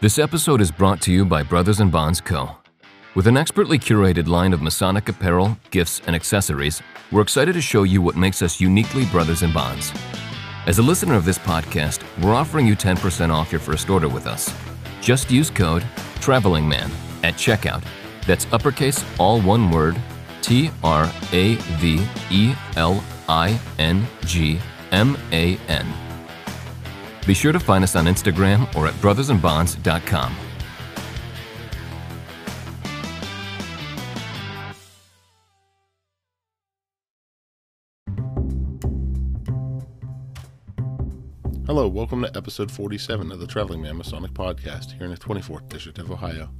This episode is brought to you by Brothers and Bonds Co. With an expertly curated line of Masonic apparel, gifts, and accessories, we're excited to show you what makes us uniquely Brothers and Bonds. As a listener of this podcast, we're offering you 10% off your first order with us. Just use code TRAVELINGMAN at checkout. That's uppercase, all one word, T R A V E L I N G M A N. Be sure to find us on Instagram or at brothersandbonds.com. Hello, welcome to episode 47 of the Traveling Man Masonic Podcast here in the 24th District of Ohio.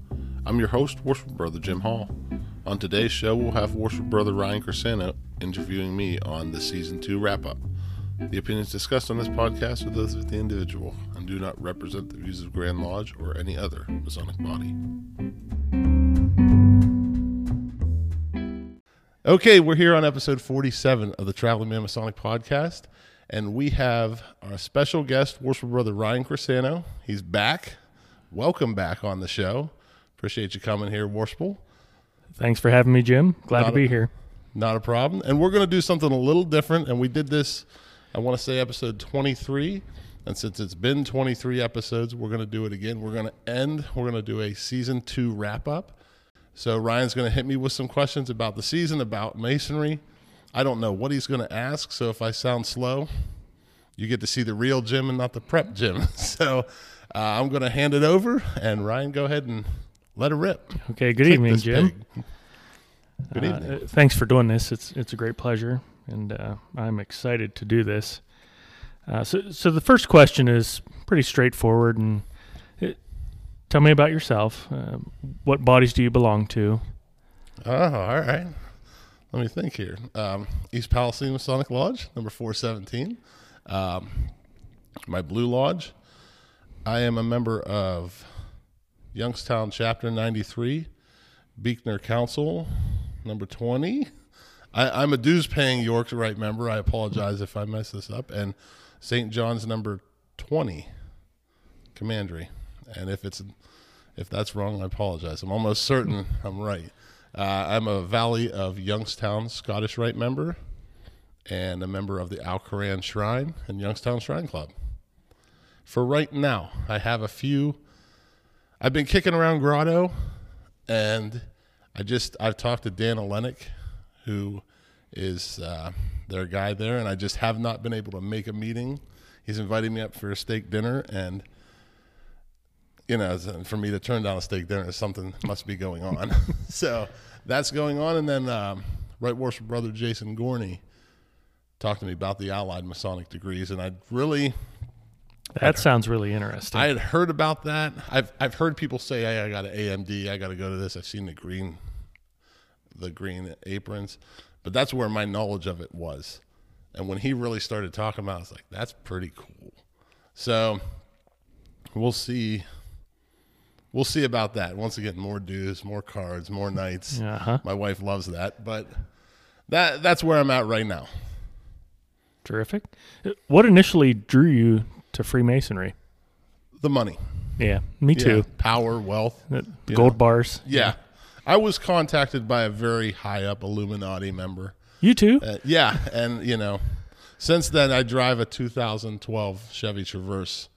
I'm your host, Worship Brother Jim Hall. On today's show, we'll have Worship Brother Ryan Crisano interviewing me on the Season 2 wrap up. The opinions discussed on this podcast are those of the individual and do not represent the views of Grand Lodge or any other Masonic body. Okay, we're here on episode 47 of the Traveling Man Masonic Podcast, and we have our special guest, Worship Brother Ryan Crisano. He's back. Welcome back on the show. Appreciate you coming here, Worshipful. Thanks for having me, Jim. Glad Not to be a- here. Not a problem. And we're going to do something a little different. And we did this, I want to say episode 23. And since it's been 23 episodes, we're going to do it again. We're going to end, we're going to do a season two wrap up. So Ryan's going to hit me with some questions about the season, about masonry. I don't know what he's going to ask. So if I sound slow, you get to see the real Jim and not the prep Jim. So uh, I'm going to hand it over. And Ryan, go ahead and let it rip. Okay, good evening, Jim. pig. Good Uh, evening. thanks for doing this. It's it's a great pleasure, and uh, I'm excited to do this. Uh, so, so the first question is pretty straightforward, and it, tell me about yourself. Uh, what bodies do you belong to? Oh, all right. Let me think here. Um, East Palestine Masonic Lodge, number 417. Um, my Blue Lodge. I am a member of Youngstown Chapter 93, Beekner Council, number 20. I, I'm a dues paying York's Rite member. I apologize if I mess this up. And St. John's, number 20, Commandery. And if it's if that's wrong, I apologize. I'm almost certain I'm right. Uh, I'm a Valley of Youngstown Scottish Rite member and a member of the Al Koran Shrine and Youngstown Shrine Club. For right now, I have a few. I've been kicking around Grotto, and I just I've talked to Dan Olenek, who is uh, their guy there, and I just have not been able to make a meeting. He's invited me up for a steak dinner, and you know, for me to turn down a steak dinner, something must be going on. so that's going on. And then um, Right Worship Brother Jason Gorney talked to me about the Allied Masonic degrees, and I really That sounds really interesting. I had heard about that. I've I've heard people say, "Hey, I got an AMD. I got to go to this." I've seen the green, the green aprons, but that's where my knowledge of it was. And when he really started talking about, it, I was like, "That's pretty cool." So we'll see. We'll see about that. Once again, more dues, more cards, more nights. uh-huh. My wife loves that, but that that's where I'm at right now. Terrific. What initially drew you to Freemasonry? The money, Yeah, me Yeah. too. power, wealth. Gold know. bars. Yeah. I was contacted by a very high up Illuminati member. You too. Uh, yeah, and you know, since then I drive a 2012 Chevy Traverse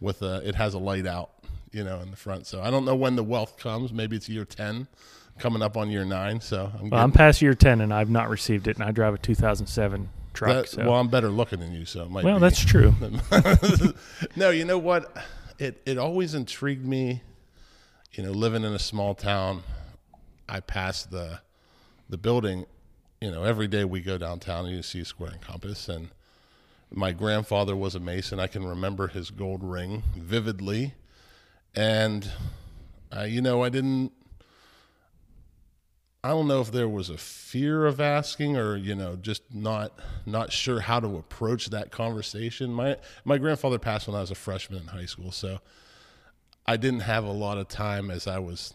with a it has a light out, you know, in the front. So I don't know when the wealth comes. Maybe it's year 10, coming up on year 9, so I'm Well, I'm past year ten, and I've not received it, and I drive a 2007 truck. that- so. well, I'm better looking than you, so it might well, be. that's true. no, you know what? It it always intrigued me. You know, living in a small town, I pass the the building. You know, every day we go downtown and you see Square and Compass. And my grandfather was a Mason. I can remember his gold ring vividly. And you know, I didn't. I don't know if there was a fear of asking or you know just not not sure how to approach that conversation. My my grandfather passed when I was a freshman in high school, so I didn't have a lot of time as I was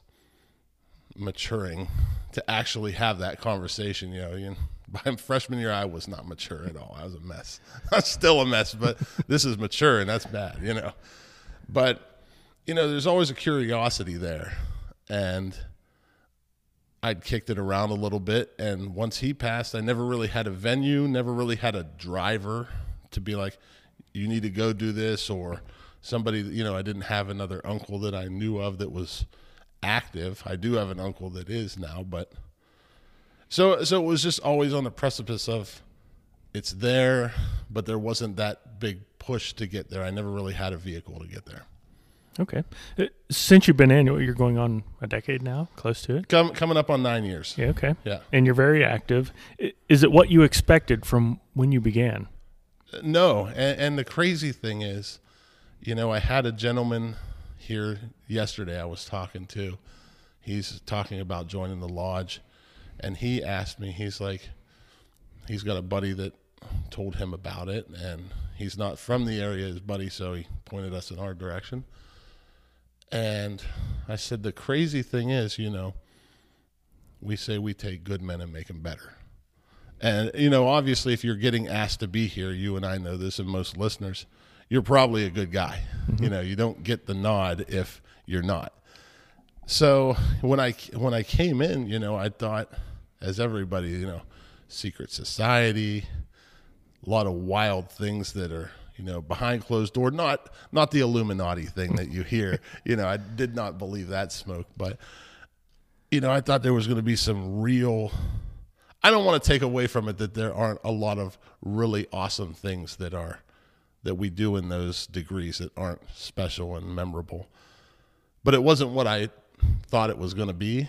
maturing to actually have that conversation. You know, you know, by freshman year I was not mature at all. I was a mess. I'm still a mess, but this is mature and that's bad. You know, but you know, there's always a curiosity there. And I'd kicked it around a little bit. And once he passed, I never really had a venue, never really had a driver to be like, you need to go do this, or somebody, you know, I didn't have another uncle that I knew of that was active. I do have an uncle that is now, but so so it was just always on the precipice of it's there, but there wasn't that big push to get there. I never really had a vehicle to get there. Okay. Uh, Since you've been in, you're going on a decade now, close to it. Come, coming up on nine years. Yeah. Okay. Yeah. And you're very active. Is it what you expected from when you began? No, and, and the crazy thing is, you know, I had a gentleman here yesterday. I was talking to. He's talking about joining the lodge, and he asked me. He's like, he's got a buddy that told him about it, and he's not from the area, his buddy, so he pointed us in our direction. And I said, the crazy thing is, you know, we say we take good men and make them better. And you know, obviously, if you're getting asked to be here, you and I know this, and most listeners, you're probably a good guy. Mm-hmm. You know, you don't get the nod if you're not. So when I when I came in, you know, I thought, as everybody, you know, secret society, a lot of wild things that are you know behind closed door. Not not the Illuminati thing that you hear. you know, I did not believe that smoke, but you know, I thought there was going to be some real. I don't want to take away from it that there aren't a lot of really awesome things that are that we do in those degrees that aren't special and memorable. But it wasn't what I thought it was going to be,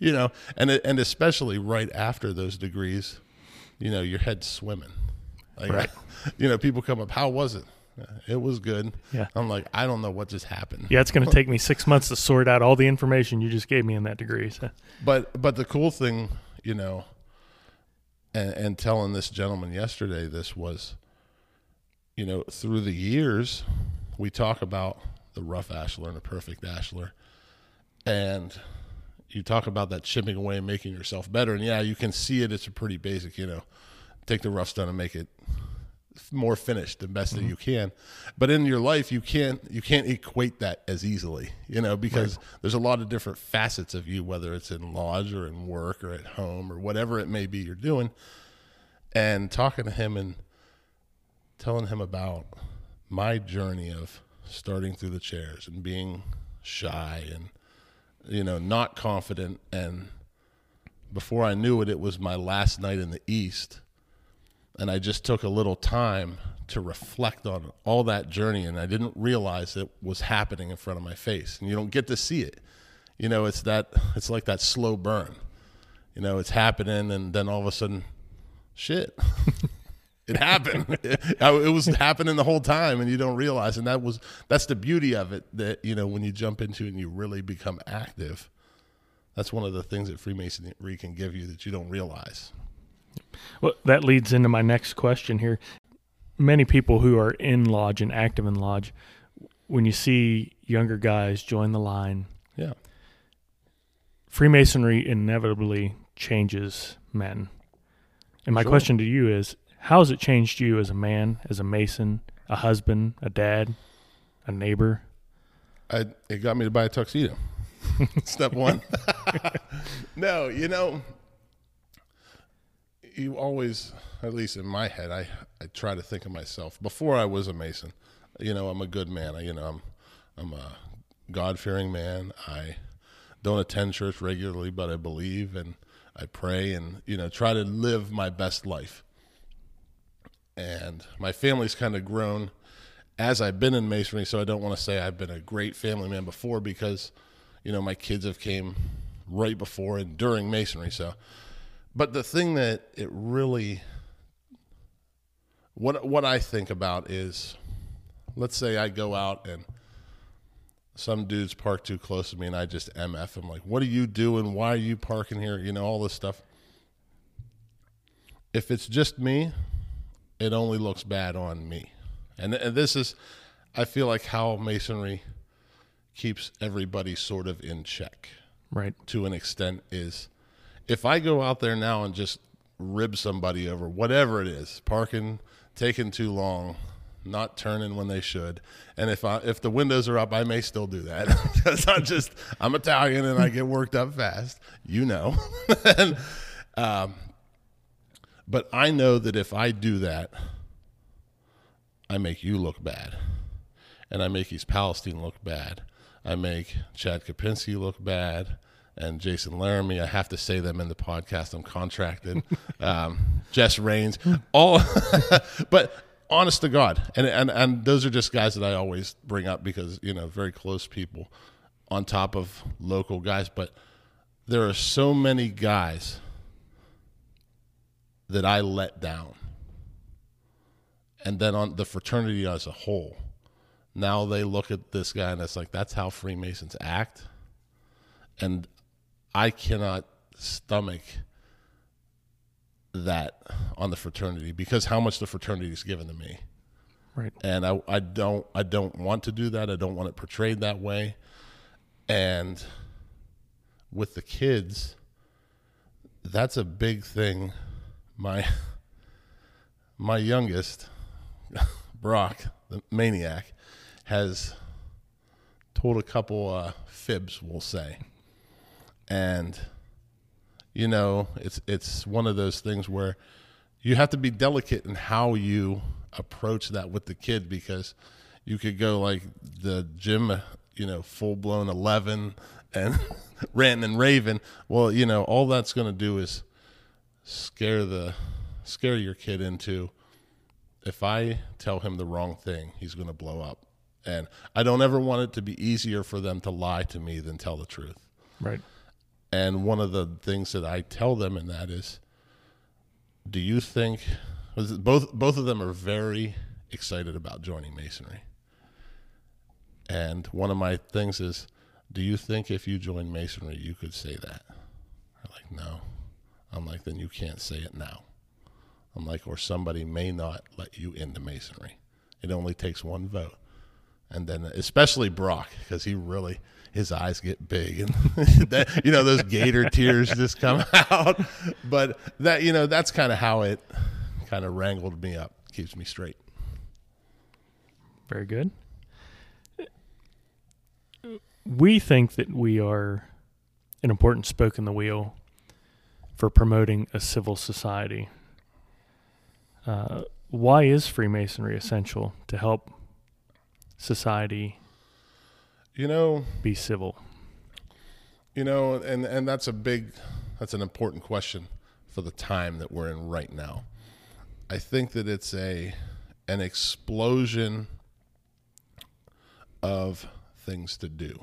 you know, and it, and especially right after those degrees, you know, your head's swimming. Like, Right. you know, people come up, how was it? It was good. Yeah. I'm like, I don't know what just happened. Yeah, it's going to take me six months to sort out all the information you just gave me in that degree. So. But but the cool thing, you know, and, and telling this gentleman yesterday this was, you know, through the years, we talk about the rough ashlar and the perfect ashlar, and you talk about that chipping away and making yourself better. And yeah, you can see it. It's a pretty basic, you know, take the rough stone and make it more finished the best that mm-hmm. you can. But in your life you can't you can't equate that as easily you know because there's a lot of different facets of you whether it's in lodge or in work or at home or whatever it may be you're doing. And talking to him and telling him about my journey of starting through the chairs and being shy and you know not confident. And before I knew it it was my last night in the east. And I just took a little time to reflect on all that journey. And I didn't realize it was happening in front of my face. And you don't get to see it. You know it's that it's like that slow burn. You know it's happening and then all of a sudden shit it happened it, it was happening the whole time and you don't realize and that was that's the beauty of it that you know when you jump into it and you really become active that's one of the things that freemasonry can give you that you don't realize Well, that leads into my next question here. Many people who are in lodge and active in lodge, when you see younger guys join the line, yeah Freemasonry inevitably changes men. And my Sure. question to you is how has it changed you as a man, as a mason, a husband, a dad, a neighbor? I, it got me to buy a tuxedo. Step one. no, you know, you always, at least in my head, I, I try to think of myself before I was a Mason. You know, I'm a good man. I, you know, I'm I'm a God fearing man. I don't attend church regularly, but I believe and I pray and you know try to live my best life. And my family's kind of grown as I've been in masonry, so I don't want to say I've been a great family man before because, you know, my kids have came right before and during masonry. So, but the thing that it really, what what I think about is, let's say I go out and some dudes park too close to me and I just mf. I'm like, what are you doing? Why are you parking here? You know, all this stuff. If it's just me, it only looks bad on me. And, and this is, I feel like how masonry keeps everybody sort of in check Right. to an extent is if I go out there now and just rib somebody over whatever it is, parking, taking too long, not turning when they should. And if I, if the windows are up, I may still do that because I'm just I'm Italian and I get worked up fast, you know. and, um, but I know that if I do that, I make you look bad, and I make East Palestine look bad. I make Chad Kapinski look bad and Jason Laramie. I have to say them in the podcast. I'm contracted. um, Jess Rains, all, but honest to God, and, and and those are just guys that I always bring up because you know very close people, on top of local guys. But there are so many guys that I let down, and then on the fraternity as a whole. Now they look at this guy and it's like that's how Freemasons act, and I cannot stomach that on the fraternity because how much the fraternity is given to me. Right. And I, I don't I don't want to do that. I don't want it portrayed that way. And with the kids, that's a big thing. My my youngest, Brock, the maniac, has told a couple uh, fibs, we'll say. And you know it's it's one of those things where you have to be delicate in how you approach that with the kid because you could go like the gym you know full blown 11 and ranting and raving. Well you know all that's going to do is scare the scare your kid into if i tell him the wrong thing he's going to blow up and i don't ever want it to be easier for them to lie to me than tell the truth Right. and one of the things that I tell them in that is, do you think both both of them are very excited about joining masonry? And one of my things is, do you think if you join masonry you could say that? They're like, no. I'm like, then you can't say it now. I'm like, or somebody may not let you into masonry. It only takes one vote. And then, especially Brock, because he really, his eyes get big and that, you know those gator tears just come out but that you know that's kind of how it kind of wrangled me up keeps me straight Very good. We think that we are an important spoke in the wheel for promoting a civil society. Uh, why is Freemasonry essential to help society you know be civil? you know and and that's a big that's an important question for the time that we're in right now i think that it's a an explosion of things to do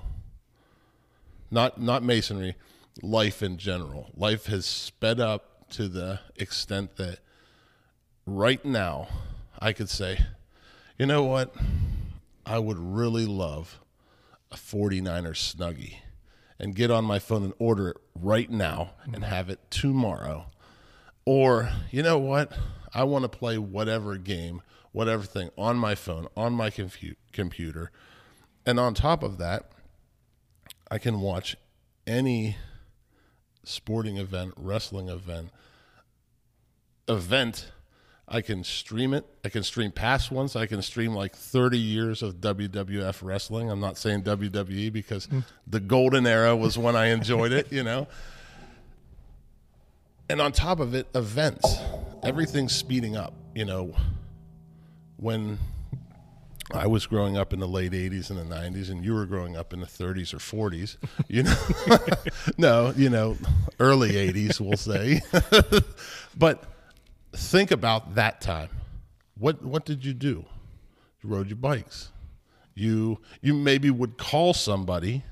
not not masonry life in general. Life has sped up to the extent that right now i could say you know what? I would really love a 49er snuggie and get on my phone and order it right now and have it tomorrow. Or you know what? I want to play whatever game whatever thing on my phone on my compu- computer. And on top of that I can watch any sporting event, wrestling event, event. I can stream it. I can stream past ones. I can stream like 30 years of WWF wrestling. I'm not saying WWE because hmm. the golden era was when I enjoyed it, you know. And on top of it, events. Everything's speeding up, you know. When I was growing up in the late 80s and the 90s, and you were growing up in the 30s or 40s. You know, no, you know, early 80s, we'll say. but think about that time. What what did you do? You rode your bikes. You you maybe would call somebody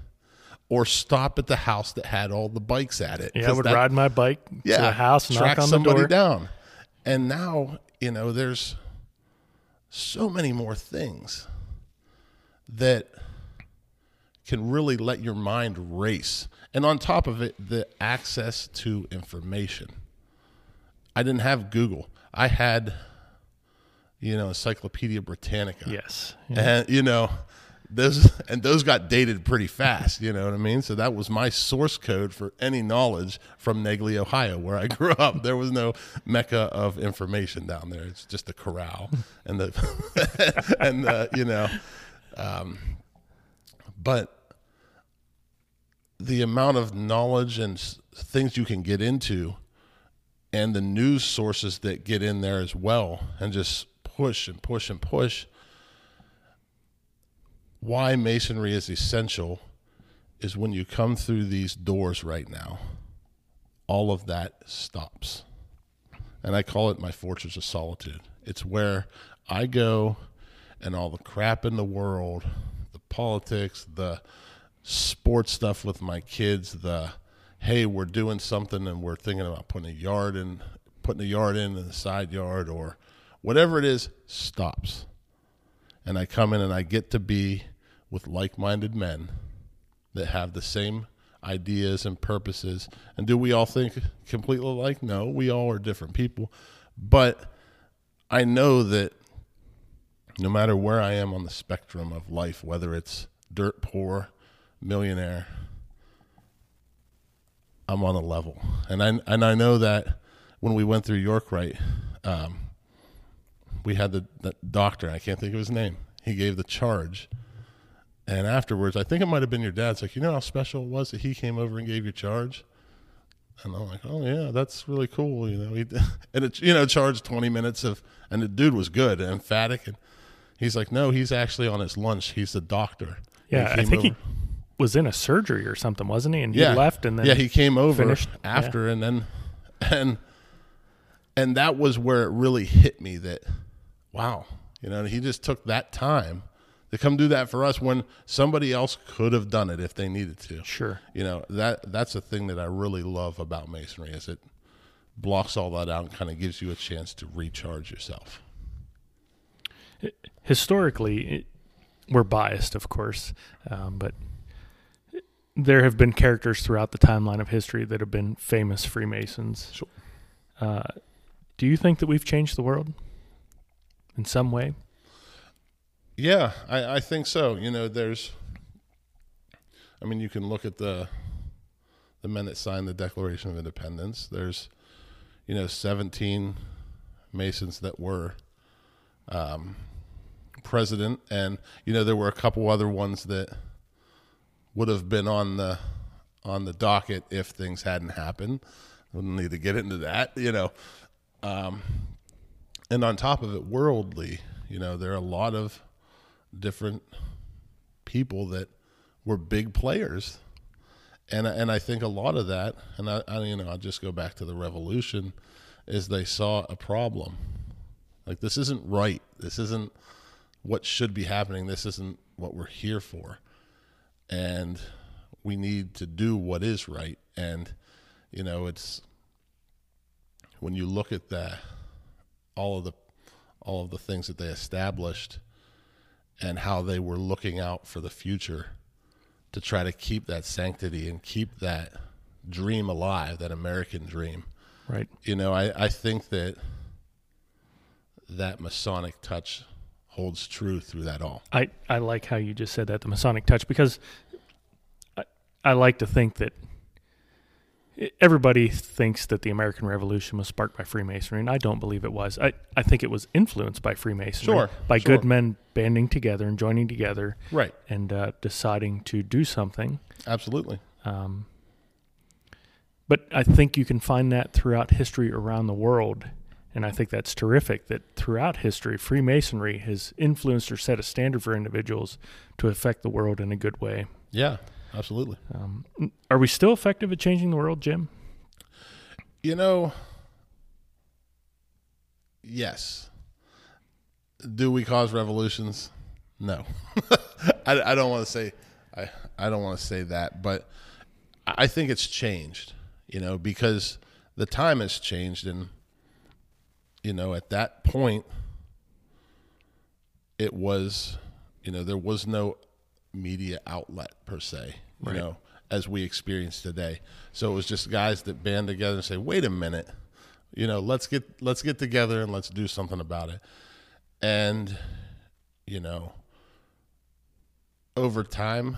or stop at the house that had all the bikes at it. Yeah, I would that- ride my bike to the house, track knock on the somebody door. down. And now, you know, there's so many more things that can really let your mind race. And on top of it, the access to information. I didn't have Google. I had, you know, Encyclopedia Britannica. Yes. Yeah. And, you know, those and those got dated pretty fast. You know what I mean? So that was my source code for any knowledge from Negley, Ohio, where I grew up. There was no mecca of information down there. It's just the corral and the and the, you know, um, but the amount of knowledge and things you can get into and the news sources that get in there as well and just push and push and push why masonry is essential is when you come through these doors right now all of that stops. And i call it my fortress of solitude. It's where i go and all the crap in the world the politics the sports stuff with my kids the hey we're doing something and we're thinking about putting a yard in putting a yard in in the side yard or whatever it is stops. And i come in and i get to be with like-minded men that have the same ideas and purposes and do we all think completely alike no we all are different people but i know that no matter where i am on the spectrum of life whether it's dirt poor millionaire I'm on a level, and I and I know that when we went through York Rite, um, we had the, the doctor. I can't think of his name. He gave the charge, and afterwards, I think it might have been your dad's. Like, you know how special it was that he came over and gave you charge. And I'm like, oh yeah, that's really cool. You know, he and it you know charged 20 minutes of, and the dude was good, emphatic, and he's like, no, he's actually on his lunch. He's the doctor. Yeah, I think he was in a surgery or something, wasn't he? And he yeah. left and then yeah he came over finished. after and then and and that was where it really hit me that wow you know he just took that time to come do that for us when somebody else could have done it if they needed to Sure. you know that that's a thing that i really love about masonry is it blocks all that out and kind of gives you a chance to recharge yourself historically, it, we're biased, of course, um, but there have been characters throughout the timeline of history that have been famous Freemasons. Sure. Uh, do you think that we've changed the world in some way? Yeah, I, I think so. You know, there's, I mean, you can look at the, the men that signed the Declaration of Independence. There's, you know, 17 Masons that were um, president, and you know there were a couple other ones that would have been on the on the docket if things hadn't happened. Wouldn't need to get into that, you know. Um, and on top of it, worldly, you know, there are a lot of different people that were big players, and and I think a lot of that, and I, I you know, I'll just go back to the revolution, is they saw a problem, like this isn't right, this isn't what should be happening, this isn't what we're here for, and we need to do what is right, and you know, it's when you look at that, all of the all of the things that they established and how they were looking out for the future to try to keep that sanctity and keep that dream alive, that American dream. Right. You know, I, I think that that Masonic touch holds true through that all. I, I like how you just said that, the Masonic touch, because I, I like to think that everybody thinks that the American Revolution was sparked by Freemasonry, and I don't believe it was. I, I think it was influenced by Freemasonry, Sure, by sure. good men banding together and joining together Right. and uh, deciding to do something. Absolutely. Um, but I think you can find that throughout history around the world. And I think that's terrific that throughout history, Freemasonry has influenced or set a standard for individuals to affect the world in a good way. Yeah, absolutely. Um, are we still effective at changing the world, Jim? You know, yes. Do we cause revolutions? No. I, I don't want to say I, I don't want to say that, but I I think it's changed, you know, because the time has changed and you know, at that point it was, you know, there was no media outlet per se, you Right. know, as we experience today. So it was just guys that band together and say, "Wait a minute, you know, let's get let's get together and let's do something about it." And you know, over time,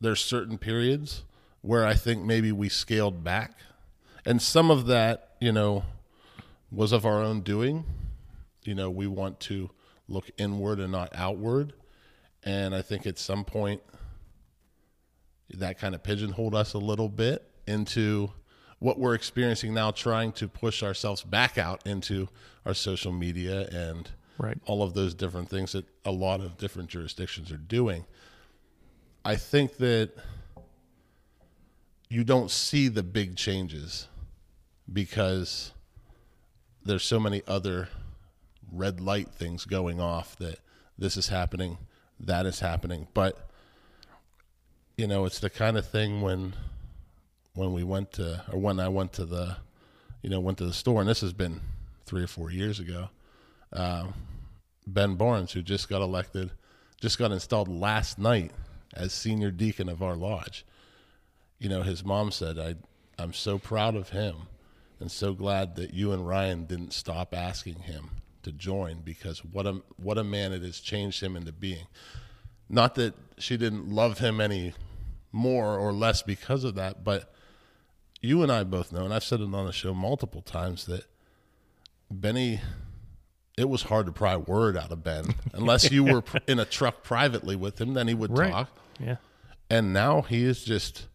there's certain periods where I think maybe we scaled back, and some of that, you know, was of our own doing. You know, we want to look inward and not outward, and I think at some point that kind of pigeonholed us a little bit into what we're experiencing now, trying to push ourselves back out into our social media and Right. all of those different things that a lot of different jurisdictions are doing. I think that you don't see the big changes because there's so many other red light things going off that this is happening, that is happening. But you know, it's the kind of thing when when we went to or when I went to the you know, went to the store and this has been three or four years ago. Um, ben Barnes, who just got elected, just got installed last night as senior deacon of our lodge. You know, his mom said, I, I'm so proud of him and so glad that you and Ryan didn't stop asking him to join because what a, what a man it has changed him into being. Not that she didn't love him any more or less because of that, but you and I both know, and I've said it on the show multiple times, that Benny it was hard to pry word out of Ben unless you were in a truck privately with him. Then he would Right. talk, Yeah. and now he is just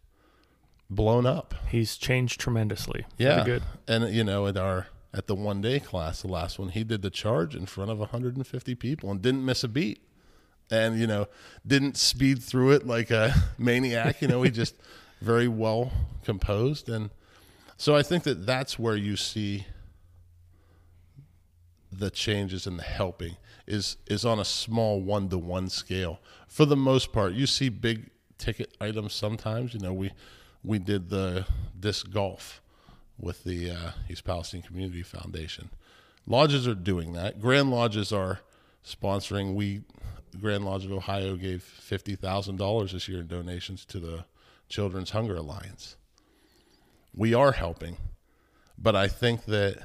blown up. He's changed tremendously. Yeah, good. and you know, at our at the one day class, the last one, he did the charge in front of 150 people and didn't miss a beat, and you know, didn't speed through it like a maniac. You know, he just very well composed, and so I think that that's where you see the changes in the helping is is on a small one to one scale. For the most part, you see big ticket items sometimes. You know, we we did the disc golf with the uh, East Palestine Community Foundation. Lodges are doing that. Grand Lodges are sponsoring. We Grand Lodge of Ohio gave fifty thousand dollars this year in donations to the Children's Hunger Alliance. We are helping, but I think that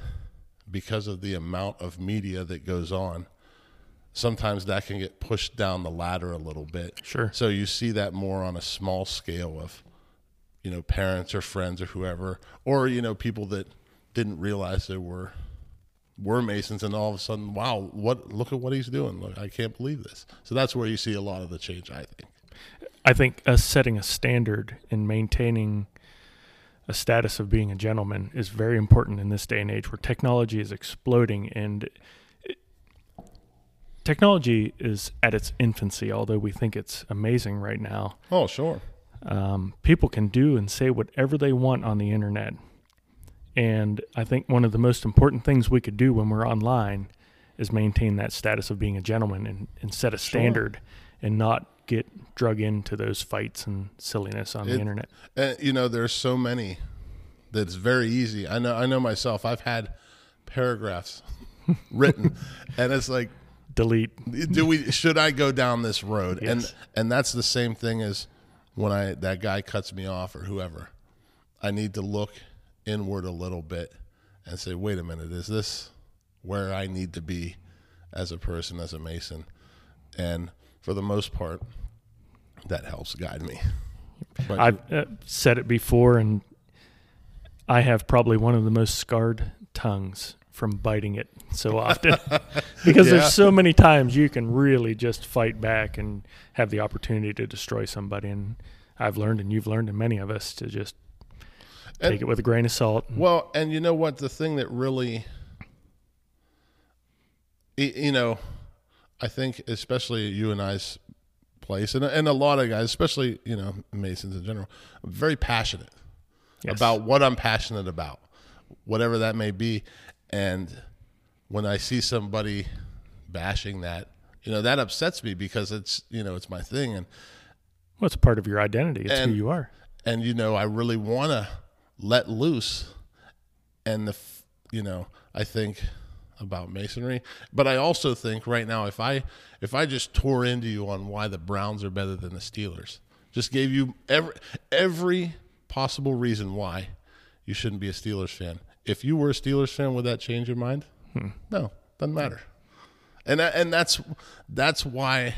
because of the amount of media that goes on, sometimes that can get pushed down the ladder a little bit. Sure. So you see that more on a small scale of, you know, parents or friends or whoever, or you know, people that didn't realize they were were Masons, and all of a sudden, wow, what? Look at what he's doing! Look, I can't believe this. So that's where you see a lot of the change, I think. I think us setting a standard and maintaining a status of being a gentleman is very important in this day and age where technology is exploding and it, technology is at its infancy although we think it's amazing right now Oh, sure. um, people can do and say whatever they want on the internet and i think one of the most important things we could do when we're online is maintain that status of being a gentleman and, and set a Sure. standard and not get drug into those fights and silliness on It- the internet And you know, there's so many that it's very easy. I know. I know myself. I've had paragraphs written, and it's like, delete do we? Should I go down this road? Yes. And and that's the same thing as when I that guy cuts me off or whoever. I need to look inward a little bit and say, wait a minute, is this where I need to be as a person, as a Mason? And for the most part, that helps guide me. But- I've uh, said it before, and I have probably one of the most scarred tongues from biting it so often because Yeah. there's so many times you can really just fight back and have the opportunity to destroy somebody. And I've learned, and you've learned, and many of us to just And- take it with a grain of salt. Well, and you know what? The thing that really, you know, I think especially you and I's place, and and a lot of guys, especially you know Masons in general, I'm very passionate Yes. about what I'm passionate about, whatever that may be, and when I see somebody bashing that, you know, that upsets me because it's you know it's my thing, and well, it's part of your identity. It's And- who you are. and you know I really want to let loose, and the you know I think about masonry, but I also think right now if I if I just tore into you on why the Browns are better than the Steelers, just gave you every every possible reason why you shouldn't be a Steelers fan. If you were a Steelers fan, would that change your mind? Hmm. No, doesn't matter. And that, and that's that's why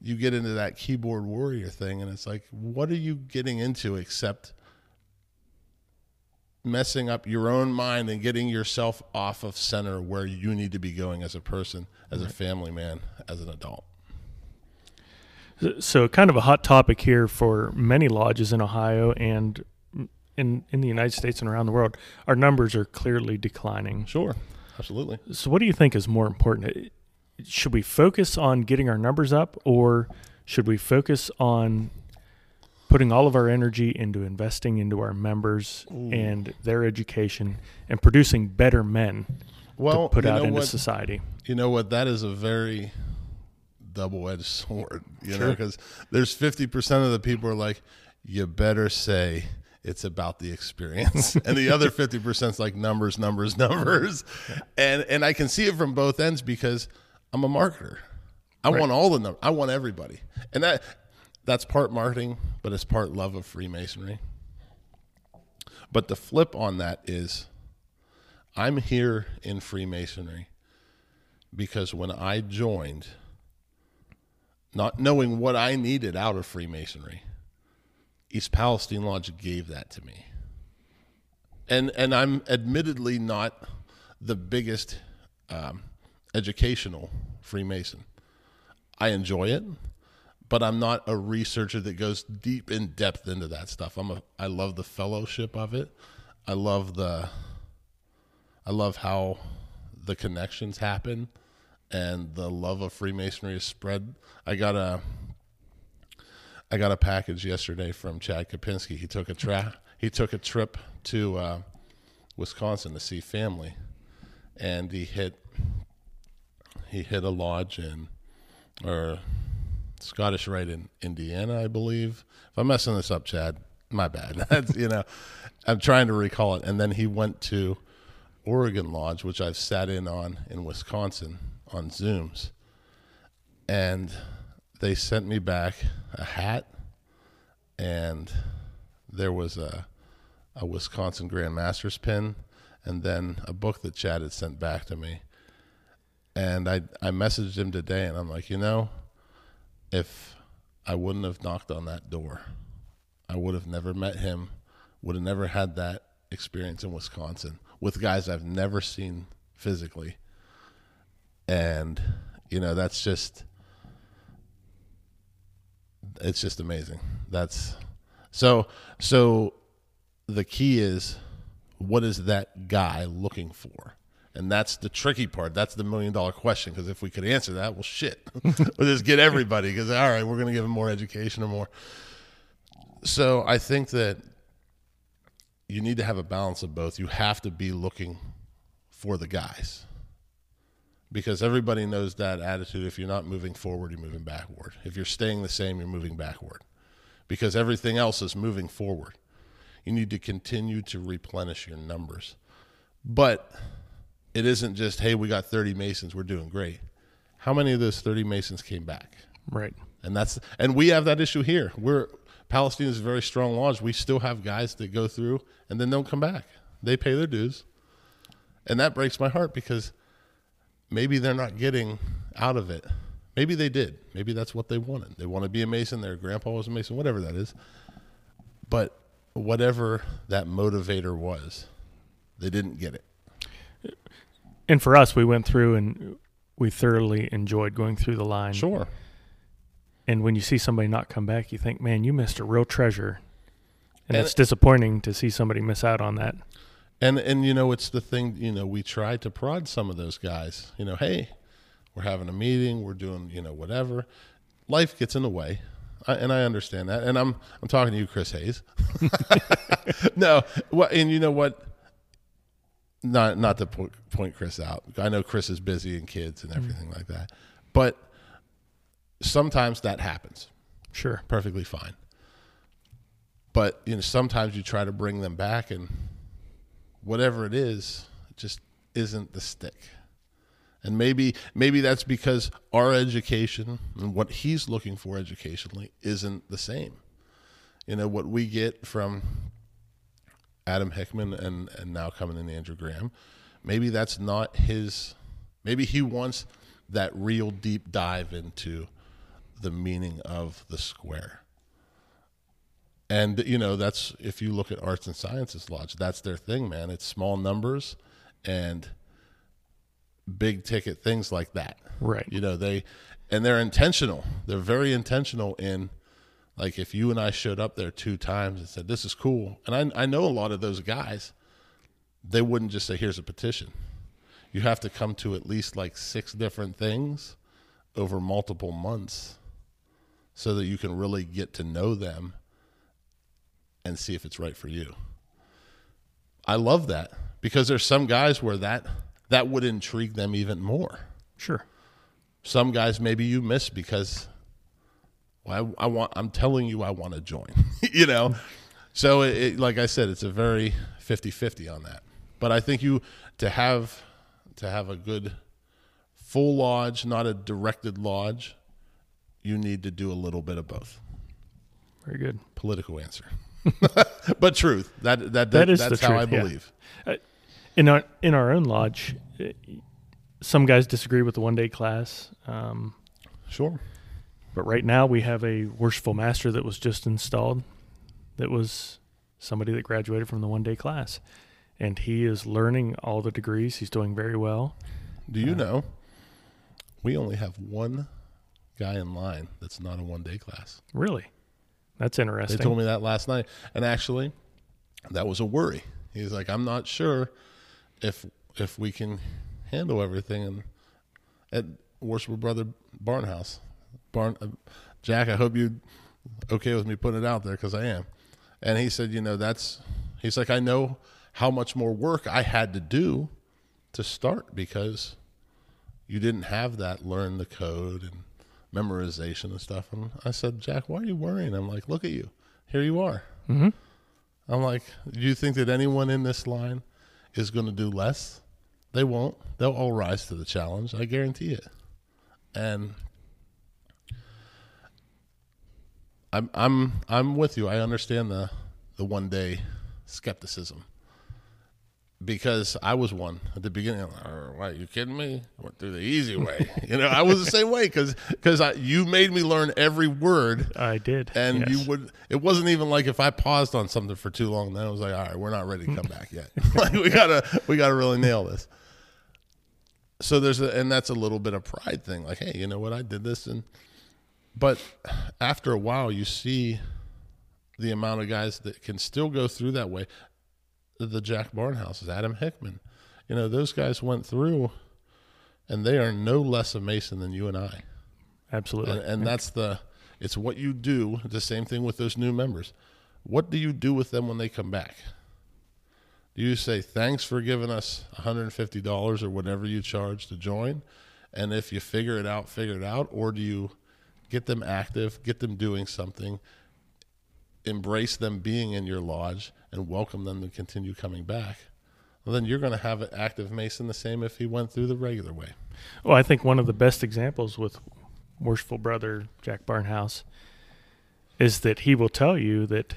you get into that keyboard warrior thing, and it's like, what are you getting into except messing up your own mind and getting yourself off of center where you need to be going as a person, as a family man, as an adult. So, kind of a hot topic here for many lodges in Ohio and in in the United States and around the world. Our numbers are clearly declining. Sure, absolutely. So, what do you think is more important? Should we focus on getting our numbers up, or should we focus on putting all of our energy into investing into our members Ooh. and their education and producing better men Well, to put out into what? society? You know what? That is a very double-edged sword. You know, because there's 50% of the people are like, you better say it's about the experience, and the other 50% is like numbers, numbers, numbers, and and I can see it from both ends because I'm a marketer. I Right. want all the numbers. I want everybody, and that that's part marketing, but it's part love of Freemasonry. But the flip on that is, I'm here in Freemasonry because when I joined, not knowing what I needed out of Freemasonry, East Palestine Lodge gave that to me. And and I'm admittedly not the biggest um, educational Freemason. I enjoy it, but I'm not a researcher that goes deep in depth into that stuff. I'm a I love the fellowship of it. I love the I love how the connections happen and the love of Freemasonry is spread. I got a I got a package yesterday from Chad Kapinski. He took a tra- he took a trip to uh, Wisconsin to see family, and he hit he hit a lodge in or Scottish Rite in Indiana, I believe. If I'm messing this up, Chad, my bad. That's you know, I'm trying to recall it. And then he went to Oregon Lodge, which I've sat in on in Wisconsin on Zooms, and they sent me back a hat, and there was a a Wisconsin Grand Masters pin, and then a book that Chad had sent back to me. And I I messaged him today, and I'm like, you know, if I wouldn't have knocked on that door, I would have never met him, would have never had that experience in Wisconsin with guys I've never seen physically. And, you know, that's just, it's just amazing. That's so, so the key is what is that guy looking for? And that's the tricky part. That's the million dollar question. Because if we could answer that, well, shit, we'll just get everybody. Because all right, we're going to give them more education or more. So I think that you need to have a balance of both. You have to be looking for the guys because everybody knows that attitude. If you're not moving forward, you're moving backward. If you're staying the same, you're moving backward because everything else is moving forward. You need to continue to replenish your numbers. But it isn't just, hey, we got 30 Masons, we're doing great. How many of those 30 Masons came back? Right. And that's and we have that issue here. We're Palestine is a very strong lodge. We still have guys that go through and then don't come back. They pay their dues. And that breaks my heart because maybe they're not getting out of it. Maybe they did. Maybe that's what they wanted. They want to be a Mason. Their grandpa was a Mason, whatever that is. But whatever that motivator was, they didn't get it. And for us, we went through and we thoroughly enjoyed going through the line. Sure. And when you see somebody not come back, you think, man, you missed a real treasure. And, And- it's disappointing to see somebody miss out on that. And and you know it's the thing. You know we try to prod some of those guys. You know, hey, we're having a meeting. We're doing you know whatever. Life gets in the way, I, and I understand that. And I'm I'm talking to you, Chris Hayes. no, well, and you know what? Not not to po- point Chris out. I know Chris is busy and kids and mm. everything like that, but sometimes that happens Sure. perfectly fine. But you know, sometimes you try to bring them back, and whatever it is, it just isn't the stick. And maybe maybe that's because our education and what he's looking for educationally isn't the same. You know what we get from Adam Hickman and and now coming in Andrew Graham. Maybe that's not his. Maybe he wants that real deep dive into the meaning of the square. And you know, that's if you look at arts and sciences lodge, that's their thing, man. It's small numbers and big ticket things like that. Right. You know, they and they're intentional. They're very intentional in like if you and I showed up there two times and said, This is cool. And I I know a lot of those guys, they wouldn't just say, Here's a petition. You have to come to at least like six different things over multiple months so that you can really get to know them and see if it's right for you. I love that because there's some guys where that that would intrigue them even more. Sure. Some guys maybe you miss because I, I want I'm telling you I want to join, you know. So it, it, like I said it's a very 50-50 on that. But I think you to have to have a good full lodge, not a directed lodge, you need to do a little bit of both. Very good. Political answer. but truth. That that, that, That is that's the how truth, I yeah. believe. In our in our own lodge, eh, some guys disagree with the one day class. Um, Sure. But right now we have a worshipful master that was just installed that was somebody that graduated from the one day class. And he is learning all the degrees. He's doing very well. Do you uh, know we only have one guy in line that's not a one day class? Really? That's interesting. They told me that last night. And actually, that was a worry. He's like, I'm not sure if if we can handle everything and at Worshipful Brother Barnhouse. Barn uh, Jack, I hope you okay with me putting it out there because I am. And he said, you know, that's he's like, I know how much more work I had to do to start because you didn't have that learn the code and memorization and stuff. And I said, Jack, why are you worrying? I'm like, look at you. Here you are. Mhm. I'm like, do you think that anyone in this line is going to do less? They won't. They'll all rise to the challenge. I guarantee it. And I'm I'm I'm with you. I understand the the one day skepticism because I was one at the beginning. I'm like, "Oh, Why are you kidding me? I went through the easy way. you know, I was the same way because because you made me learn every word, I did. and yes. you would. It wasn't even like if I paused on something for too long. Then I was like, all right, we're not ready to come back yet. like we gotta we gotta really nail this. So there's a and that's a little bit of pride thing. Like, hey, you know what? I did this, and but after a while, you see the amount of guys that can still go through that way the Jack Barnhouses, Adam Hickman. You know, those guys went through and they are no less a Mason than you and I. Absolutely. And, and that's the, it's what you do. The same thing with those new members. What do you do with them when they come back? Do you say, thanks for giving us $150 or whatever you charge to join? And if you figure it out, figure it out. Or do you get them active, get them doing something, embrace them being in your lodge, and welcome them to continue coming back? Well, then you're going to have an active Mason the same if he went through the regular way. Well, I think one of the best examples with worshipful brother Jack Barnhouse is that he will tell you that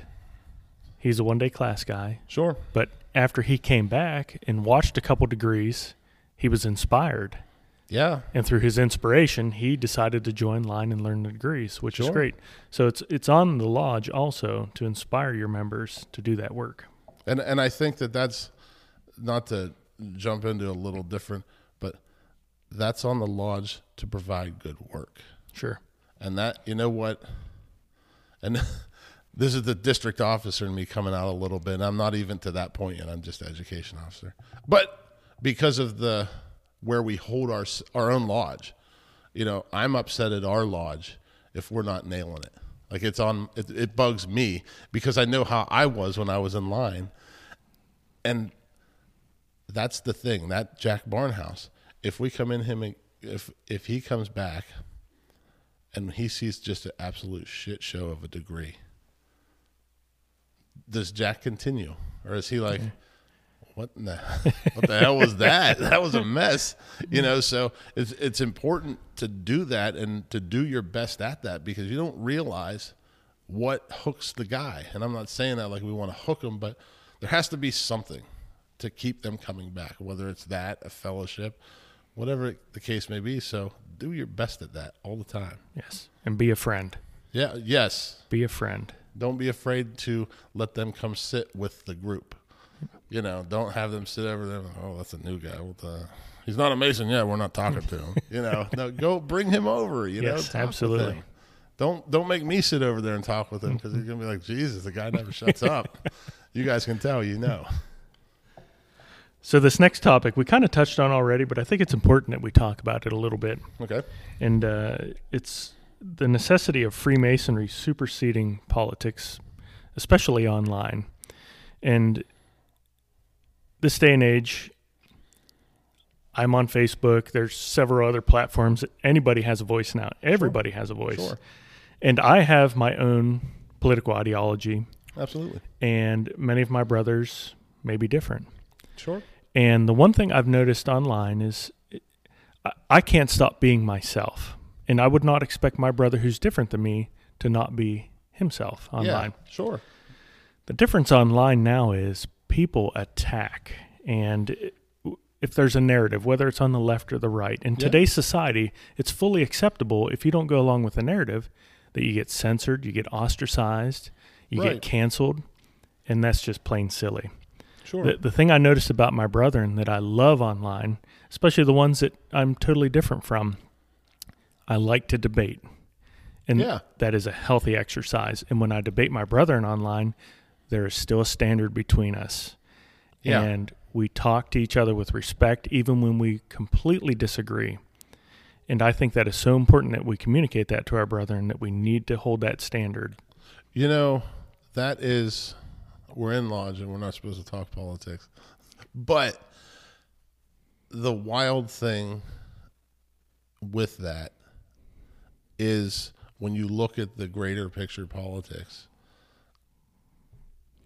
he's a one day class guy, Sure. but after he came back and watched a couple degrees, he was inspired. Yeah. And through his inspiration, he decided to join line and learn the degrees, which is great. So it's it's on the lodge also to inspire your members to do that work. And and I think that that's not to jump into a little different, but that's on the lodge to provide good work. Sure. And that you know what, and this is the district officer in me coming out a little bit. I'm not even to that point yet. I'm just education officer, but because of the where we hold our our own lodge, you know, I'm upset at our lodge if we're not nailing it. Like it's on, it, it bugs me because I know how I was when I was in line, and that's the thing. That Jack Barnhouse, if we come in him, if if he comes back, and he sees just an absolute shit show of a degree, does Jack continue, or is he like? Mm-hmm. What in the what the hell was that? That was a mess, you know. So it's it's important to do that and to do your best at that because you don't realize what hooks the guy. And I'm not saying that like we want to hook them, but there has to be something to keep them coming back, whether it's that, a fellowship, whatever the case may be. So do your best at that all the time. Yes. And be a friend. Yeah. Yes. Be a friend. Don't be afraid to let them come sit with the group. You know, don't have them sit over there. Oh, that's a new guy. What the? He's not a Mason yet. We're not talking to him. You know, no, go bring him over. You know, Yes, with absolutely. Don't don't make me sit over there and talk with him because he's gonna be like, Jesus, the guy never shuts up. You guys can tell, you know. So this next topic we kind of touched on already, but I think it's important that we talk about it a little bit. Okay. And uh, it's the necessity of Freemasonry superseding politics, especially online. And this day and age, I'm on Facebook. There's several other platforms. Anybody has a voice now. Everybody has a voice. Sure. And I have my own political ideology, Absolutely. and many of my brothers may be different. Sure. And the one thing I've noticed online is I- I can't stop being myself. And I would not expect my brother who's different than me to not be himself online. Yeah. Sure. The difference online now is people attack. And if there's a narrative, whether it's on the left or the right, in Yeah. today's society, it's fully acceptable if you don't go along with the narrative that you get censored, you get ostracized, you Right. get canceled. And that's just plain silly. Sure. The, the thing I noticed about my brethren that I love online, especially the ones that I'm totally different from, I like to debate. And Yeah. that is a healthy exercise. And when I debate my brethren online, there is still a standard between us. Yeah. And we talk to each other with respect, even when we completely disagree. And I think that is so important that we communicate that to our brethren that we need to hold that standard. You know, that is, we're in lodge and we're not supposed to talk politics. But the wild thing with that is when you look at the greater picture politics,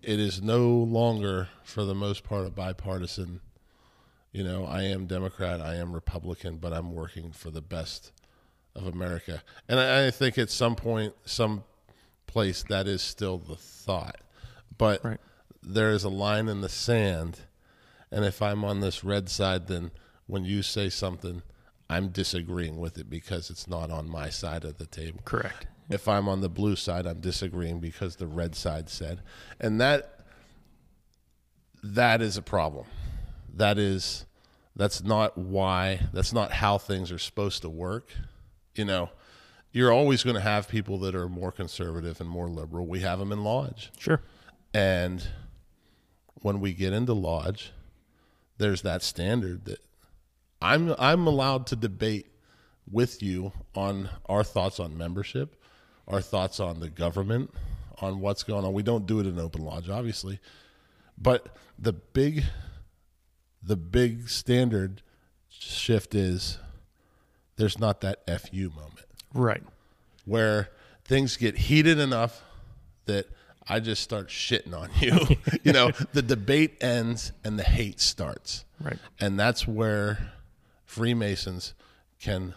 it is no longer, for the most part, a bipartisan. You know, I am Democrat, I am Republican, but I'm working for the best of America. And I, I think at some point, some place that is still the thought but Right. there is a line in the sand and if i'm on this red side then when you say something i'm disagreeing with it because it's not on my side of the table Correct. If i'm on the blue side i'm disagreeing because the red side said. And that that is a problem. That is that's not why that's not how things are supposed to work. You know you're always going to have people that are more conservative and more liberal. We have them in lodge. Sure. and when we get into lodge, there's that standard that I'm I'm allowed to debate with you on our thoughts on membership, our thoughts on the government, on what's going on. We don't do it in open lodge, obviously. But the big the big standard shift is there's not that FU moment Right. where things get heated enough that I just start shitting on you. you know, the debate ends and the hate starts. Right. And that's where Freemasons can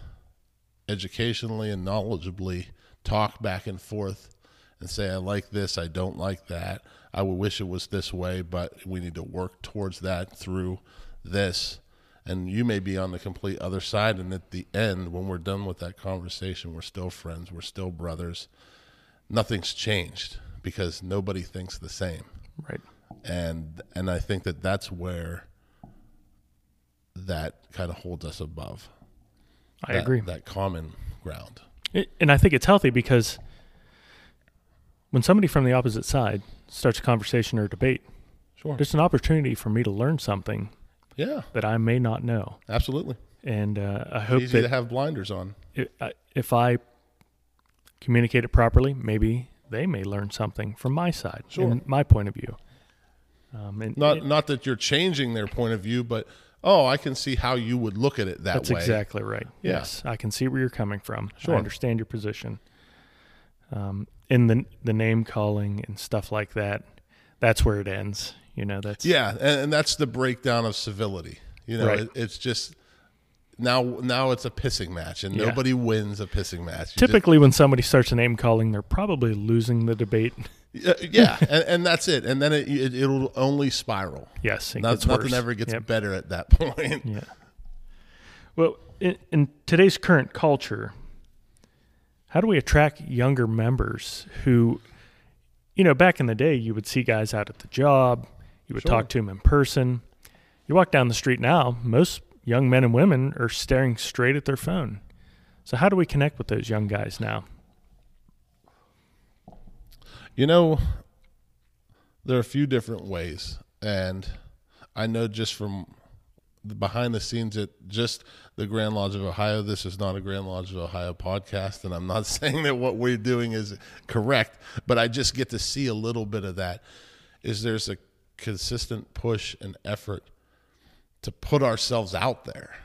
educationally and knowledgeably talk back and forth and say, I like this, I don't like that. I would wish it was this way, but we need to work towards that through this. And you may be on the complete other side. And at the end, when we're done with that conversation, we're still friends, we're still brothers. Nothing's changed because nobody thinks the same Right. and and I think that that's where that kind of holds us above. I that, agree. That common ground. It, and I think it's healthy because when somebody from the opposite side starts a conversation or a debate, Sure. there's an opportunity for me to learn something Yeah, that I may not know. absolutely. And uh, I hope Easy to have blinders on. I- if I communicate it properly, maybe they may learn something from my side Sure. and my point of view. Um, and Not it- not that you're changing their point of view, but oh, I can see how you would look at it that way. that's way. exactly right. Yeah. Yes, I can see where you're coming from. Sure. I understand your position. Um, and the the name calling and stuff like that, that's where it ends. You know, that's Yeah, and, and that's the breakdown of civility. You know, Right. it, it's just now now it's a pissing match, and Yeah. nobody wins a pissing match. You just- Typically, when somebody starts a name calling, they're probably losing the debate. Uh, yeah, and, and that's it. And then it, it it'll only spiral. Yes, it Not, gets nothing worse. ever gets Yep. better at that point. Yeah. Well, in, in today's current culture, how do we attract younger members who, you know, back in the day, you would see guys out at the job, you would Sure. talk to them in person. You walk down the street now, most young men and women are staring straight at their phone. So, how do we connect with those young guys now? You know, there are a few different ways, and I know just from behind the scenes at just the Grand Lodge of Ohio. This is not a Grand Lodge of Ohio podcast, and I'm not saying that what we're doing is correct, but I just get to see a little bit of that. Is there's a consistent push and effort to put ourselves out there.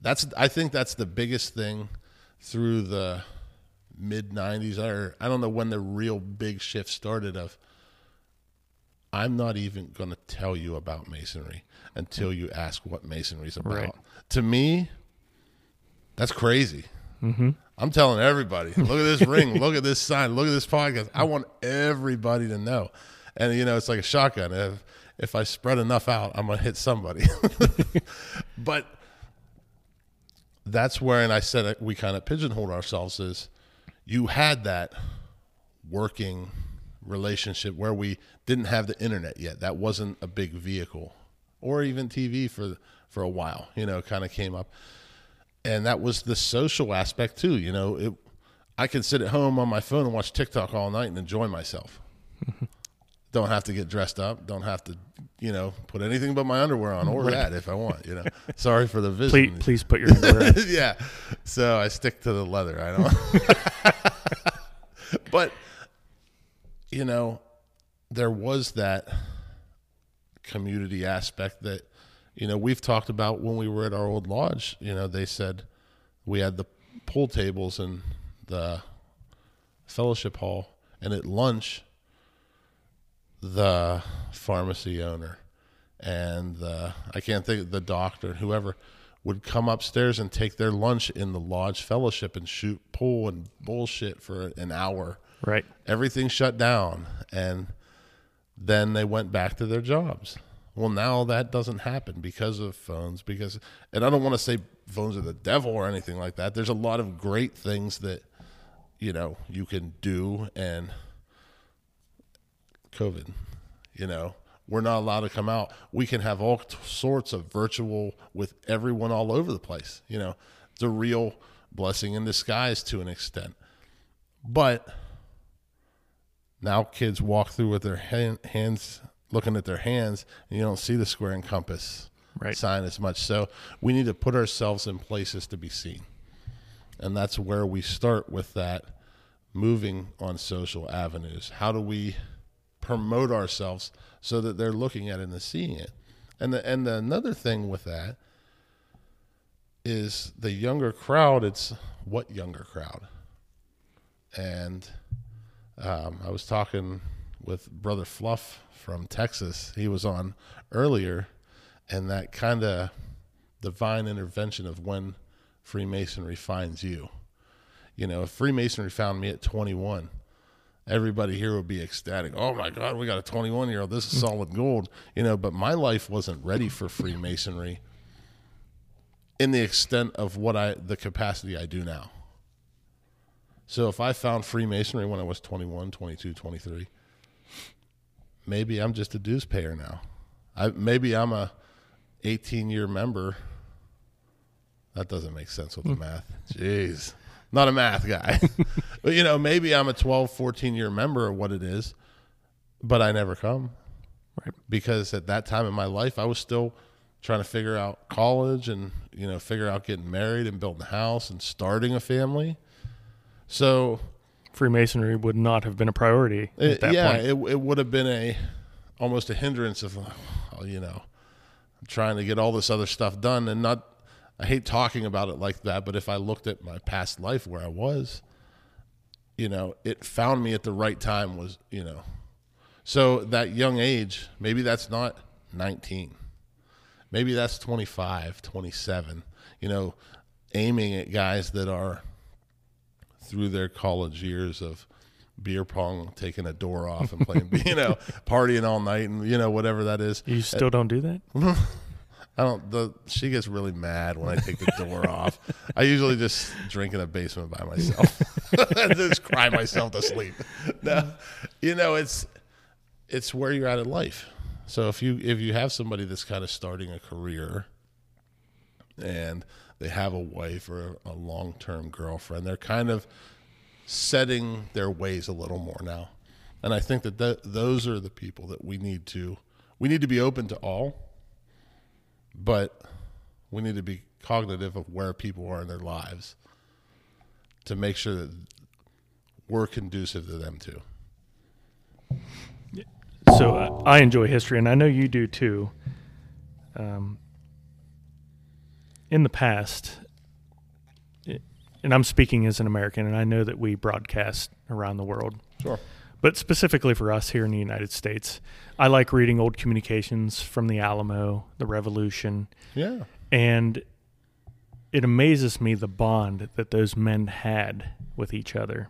That's I think that's the biggest thing through the mid 90s or I don't know when the real big shift started of I'm not even going to tell you about masonry until you ask what masonry's about. Right. To me, that's crazy. Mm-hmm. I'm telling everybody, look at this ring, look at this sign, look at this podcast. I want everybody to know. And you know, it's like a shotgun. If if I spread enough out, I'm gonna hit somebody. but that's where, and I said we kind of pigeonholed ourselves is you had that working relationship where we didn't have the internet yet. That wasn't a big vehicle, or even TV for for a while. You know, kind of came up, and that was the social aspect too. You know, it. I can sit at home on my phone and watch TikTok all night and enjoy myself. don't have to get dressed up. Don't have to, you know, put anything but my underwear on or that if I want. You know, sorry for the Please, vision. please put your underwear on. yeah. So I stick to the leather. I don't. but you know, there was that community aspect that you know we've talked about when we were at our old lodge. You know, they said we had the pool tables and the fellowship hall, and at lunch, the pharmacy owner and the I can't think the doctor, whoever would come upstairs and take their lunch in the lodge fellowship and shoot pool and bullshit for an hour. Right. Everything shut down and then they went back to their jobs. Well, now that doesn't happen because of phones because and I don't want to say phones are the devil or anything like that. There's a lot of great things that you know, you can do and COVID, you know, we're not allowed to come out. We can have all t- sorts of virtual with everyone all over the place. You know, it's a real blessing in disguise to an extent. But now kids walk through with their hand, hands, looking at their hands, and you don't see the square and compass Right. sign as much. So we need to put ourselves in places to be seen. And that's where we start with that moving on social avenues. How do we promote ourselves so that they're looking at it and seeing it? And the, and the, another thing with that is the younger crowd. It's what younger crowd? And um, I was talking with Brother Fluff from Texas. He was on earlier, and that kind of divine intervention of when Freemasonry finds you. You know, if Freemasonry found me at 21, everybody here would be ecstatic. Oh my God, we got a 21 year old. This is solid gold. You know, but my life wasn't ready for Freemasonry in the extent of what I, the capacity I do now. So if I found Freemasonry when I was 21, 22, 23, maybe I'm just a dues payer now. I, maybe I'm a 18 year member. That doesn't make sense with the hmm. math. Jeez. Not a math guy. but you know, maybe I'm a 12, 14 year member of what it is, but I never come. Right. Because at that time in my life, I was still trying to figure out college and, you know, figure out getting married and building a house and starting a family. So, Freemasonry would not have been a priority at that yeah, point. Yeah, it, it would have been a almost a hindrance of, you know, I'm trying to get all this other stuff done and not. I hate talking about it like that, but if I looked at my past life where I was, you know, it found me at the right time. Was you know, so that young age, maybe that's not 19, maybe that's 25, 27. You know, aiming at guys that are through their college years of beer pong, taking a door off and playing, you know, partying all night and you know whatever that is. You still don't do that? I don't. The she gets really mad when I take the door off. I usually just drink in a basement by myself just cry myself to sleep. No, you know it's it's where you're at in life. So if you if you have somebody that's kind of starting a career and they have a wife or a long term girlfriend, they're kind of setting their ways a little more now. And I think that th- those are the people that we need to we need to be open to all, but we need to be cognitive of where people are in their lives to make sure that we're conducive to them too. So uh, I enjoy history, and I know you do too. Um, in the past, it, and I'm speaking as an American, and I know that we broadcast around the world. Sure. But specifically for us here in the United States, I like reading old communications from the Alamo, the Revolution, Yeah. and it amazes me the bond that those men had with each other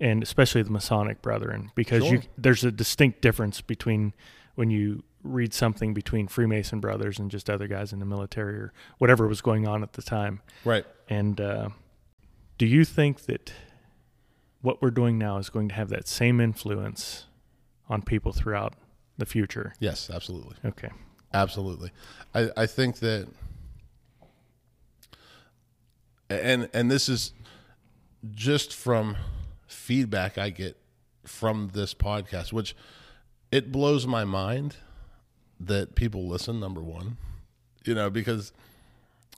and especially the masonic brethren because you there's a distinct difference between when you read something between freemason brothers and just other guys in the military or whatever was going on at the time Right. and uh, do you think that what we're doing now is going to have that same influence on people throughout the future Yes, absolutely. okay Absolutely. I, I think that and and this is just from feedback I get from this podcast, which it blows my mind that people listen, number one. You know, because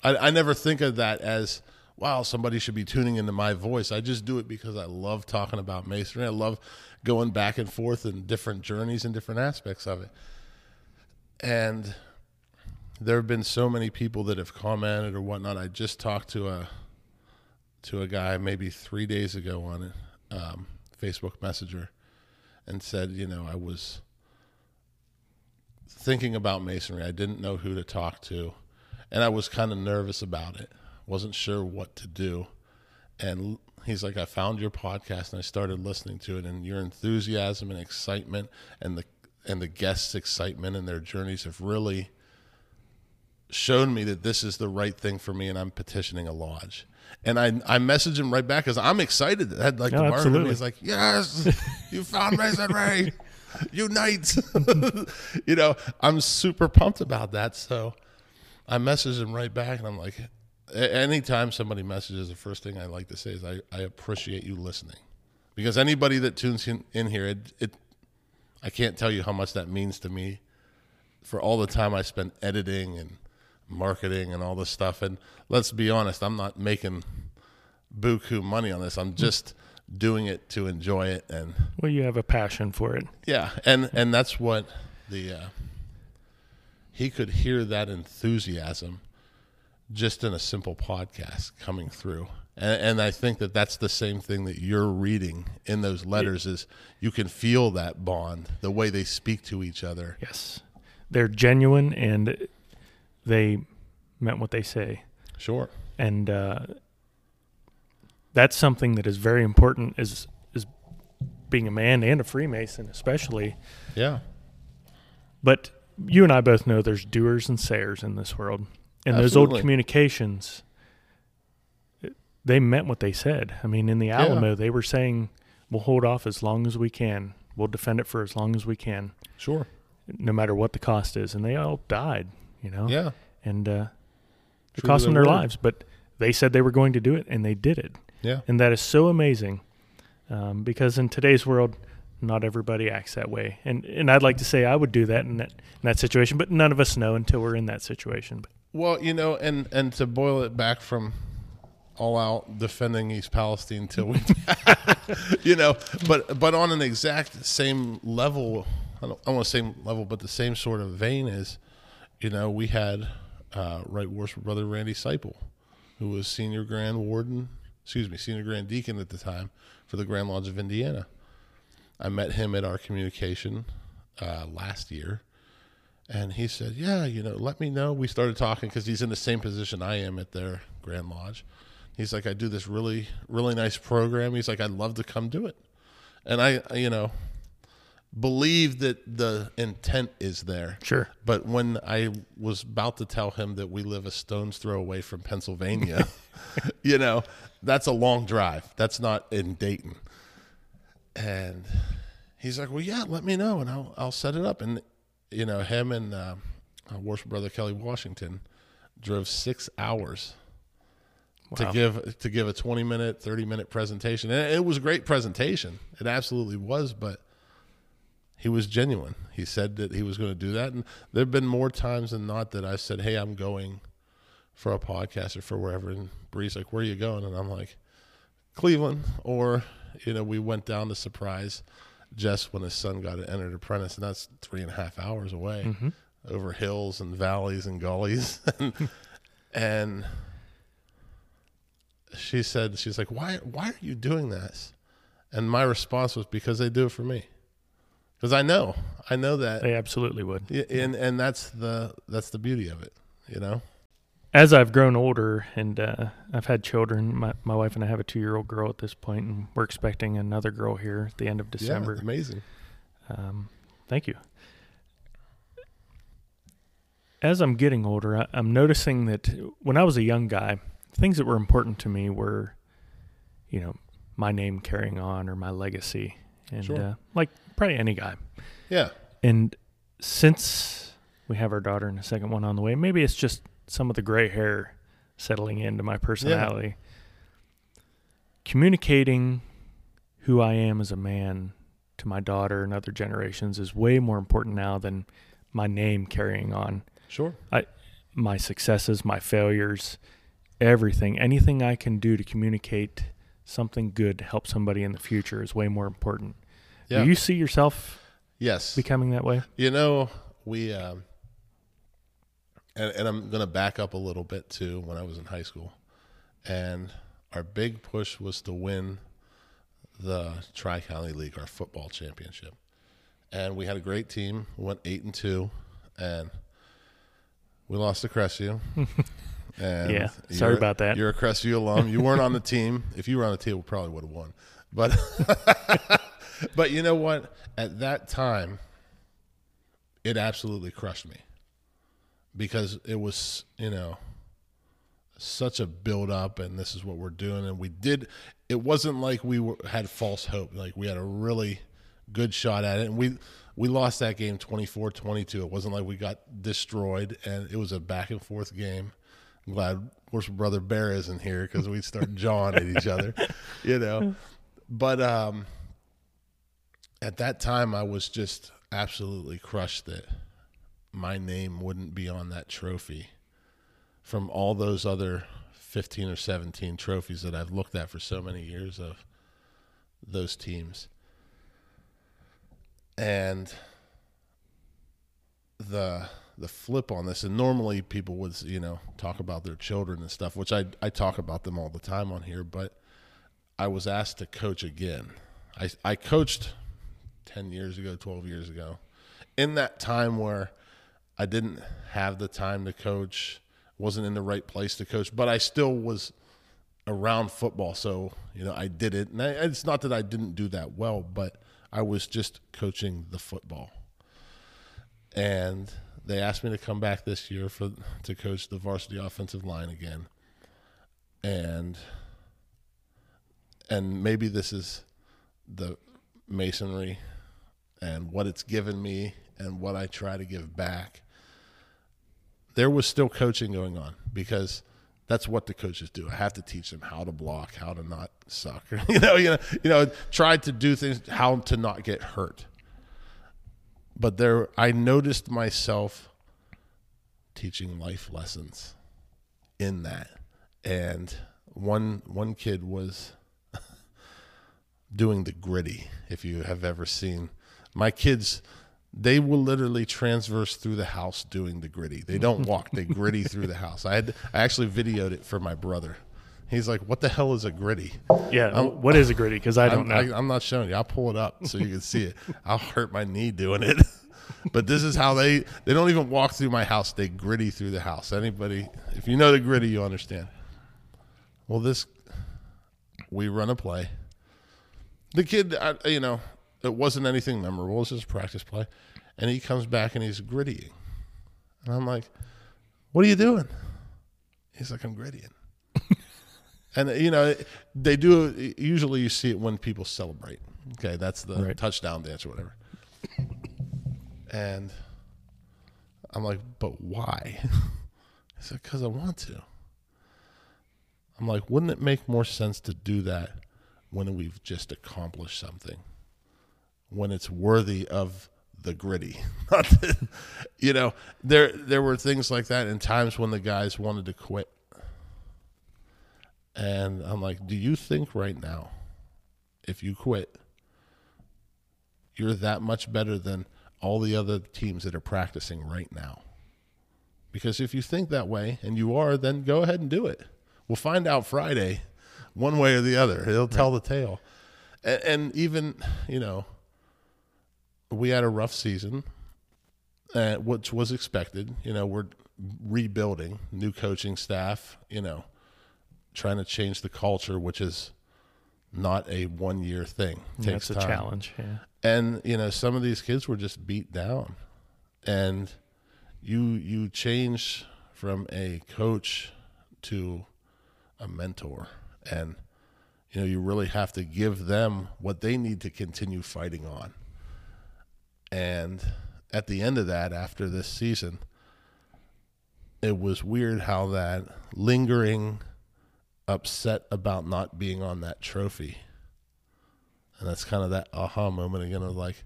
I, I never think of that as wow, somebody should be tuning into my voice. I just do it because I love talking about masonry. I love going back and forth in different journeys and different aspects of it. And there have been so many people that have commented or whatnot. I just talked to a to a guy maybe three days ago on um, Facebook Messenger and said, you know, I was thinking about masonry. I didn't know who to talk to, and I was kind of nervous about it. Wasn't sure what to do, and he's like, I found your podcast and I started listening to it, and your enthusiasm and excitement and the and the guests' excitement and their journeys have really shown me that this is the right thing for me, and I'm petitioning a lodge. And I I message him right back because I'm excited. That like Oh, the Martin in me absolutely. is like, yes, you found masonry, unite. you know, I'm super pumped about that. So I messaged him right back, and I'm like, anytime somebody messages, the first thing I like to say is I, I appreciate you listening, because anybody that tunes in, in here, it, it I can't tell you how much that means to me for all the time I spent editing and marketing and all this stuff. And let's be honest, I'm not making buku money on this. I'm just doing it to enjoy it and well you have a passion for it yeah, and and that's what the uh, he could hear that enthusiasm just in a simple podcast coming through. And, and I think that that's the same thing that you're reading in those letters is you can feel that bond, the way they speak to each other. Yes. They're genuine and they meant what they say. Sure. And uh, that's something that is very important as, as being a man and a Freemason, especially. Yeah. But you and I both know there's doers and sayers in this world. And those old communications, they meant what they said. I mean, in the Alamo, they were saying, we'll hold off as long as we can. We'll defend it for as long as we can, Sure. no matter what the cost is. And they all died, you know? Yeah. And uh, it cost them their their word. lives. But they said they were going to do it, and they did it. Yeah. And that is so amazing um, because in today's world, not everybody acts that way. And and I'd like to say I would do that in that in that situation, but none of us know until we're in that situation. But Well, you know, and and to boil it back from all out defending East Palestine till we, you know, but but on an exact same level, I don't, I want to same level, but the same sort of vein is, you know, we had uh, Right Worship Brother Randy Seipel, who was senior Grand Warden, excuse me, senior Grand Deacon at the time for the Grand Lodge of Indiana. I met him at our communication uh, last year, and he said, "Yeah, you know, let me know." We started talking because he's in the same position I am at their Grand Lodge. He's like, "I do this really, really nice program." He's like, "I'd love to come do it," and I, you know, believe that the intent is there. Sure. But when I was about to tell him that we live a stone's throw away from Pennsylvania, you know, that's a long drive. That's not in Dayton. And he's like, "Well, yeah, let me know, and I'll I'll set it up." And you know, him and uh, our worship brother Kelly Washington drove six hours to give to give a twenty minute, thirty minute presentation, and it was a great presentation. It absolutely was, but he was genuine. He said that he was going to do that, and there have been more times than not that I said, "Hey, I'm going for a podcast or for wherever," and Bree's like, "Where are you going?" And I'm like, "Cleveland," or you know, we went down to surprise Jess when his son got an entered apprentice, and that's three and a half hours away mm-hmm. over hills and valleys and gullies, and, and she said, "She's like, why? Why are you doing this?" And my response was, "Because they do it for me." Because I know, I know that, They absolutely would. Yeah, and and that's the that's the beauty of it, you know. As I've grown older and uh, I've had children, my, my wife and I have a two year old girl at this point, and we're expecting another girl here at the end of December. Yeah, amazing. Um, thank you. As I'm getting older, I, I'm noticing that when I was a young guy, things that were important to me were, you know, my name carrying on or my legacy, and Sure. uh, like probably any guy. Yeah, And since we have our daughter and a second one on the way, maybe it's just some of the gray hair settling into my personality. Communicating who I am as a man to my daughter and other generations is way more important now than my name carrying on. sure. I My successes, my failures, everything, anything I can do to communicate something good to help somebody in the future is way more important. Yeah. Do you see yourself yes. becoming that way? You know, we um, and and I'm gonna back up a little bit too. When I was in high school, and our big push was to win the Tri County League, our football championship, and we had a great team. We went eight and two, and we lost to Crestview. And Yeah, sorry about that. You're a Crestview alum. You weren't on the team. If you were on the team, we probably would have won. But but you know what? At that time, it absolutely crushed me because it was you know such a build up, and this is what we're doing, and we did. It wasn't like we were, had false hope. Like we had a really good shot at it, and we we lost that game 24-22. It wasn't like we got destroyed, and it was a back and forth game. I'm glad worship brother Bear isn't here because we'd start jawing at each other, you know. But um, at that time, I was just absolutely crushed that my name wouldn't be on that trophy from all those other 15 or 17 trophies that I've looked at for so many years of those teams. And the the flip on this and normally people would you know talk about their children and stuff which I I talk about them all the time on here but I was asked to coach again. I I coached 10 years ago, 12 years ago. In that time where I didn't have the time to coach, wasn't in the right place to coach, but I still was around football. So, you know, I did it. And I, it's not that I didn't do that well, but I was just coaching the football. And they asked me to come back this year for to coach the varsity offensive line again. And and maybe this is the masonry and what it's given me and what I try to give back. There was still coaching going on because that's what the coaches do. I have to teach them how to block, how to not suck. you know, you know, you know, try to do things how to not get hurt. But there I noticed myself teaching life lessons in that. And one one kid was doing the griddy if you have ever seen my kids they will literally transverse through the house doing the griddy they don't walk they griddy through the house i had i actually videoed it for my brother he's like what the hell is a griddy Yeah. what is a griddy? Because I don't I'm, know. I, I'm not showing you i'll pull it up so you can see it i'll hurt my knee doing it but this is how they they don't even walk through my house they griddy through the house anybody if you know the griddy you understand well this we run a play the kid I, you know it wasn't anything memorable. It was just practice play. And he comes back and he's griddying. And I'm like, what are you doing? He's like, I'm griddying. and, you know, they do, usually you see it when people celebrate. Okay, that's the Right. touchdown dance or whatever. And I'm like, but why? He said, because I want to. I'm like, wouldn't it make more sense to do that when we've just accomplished something? When it's worthy of the griddy. Not the- you know, there there were things like that in times when the guys wanted to quit. And I'm like, do you think right now, if you quit, you're that much better than all the other teams that are practicing right now? Because if you think that way and you are, then go ahead and do it. We'll find out Friday, one way or the other. He'll tell the tale. And, and even, you know, we had a rough season, uh, which was expected. You know, we're rebuilding, new coaching staff, you know, trying to change the culture, which is not a one year thing. Takes That's a time. challenge. Yeah. And you know, some of these kids were just beat down, and you you change from a coach to a mentor, and you know you really have to give them what they need to continue fighting on. And at the end of that, after this season, it was weird how that lingering upset about not being on that trophy and that's kind of that aha moment again of like,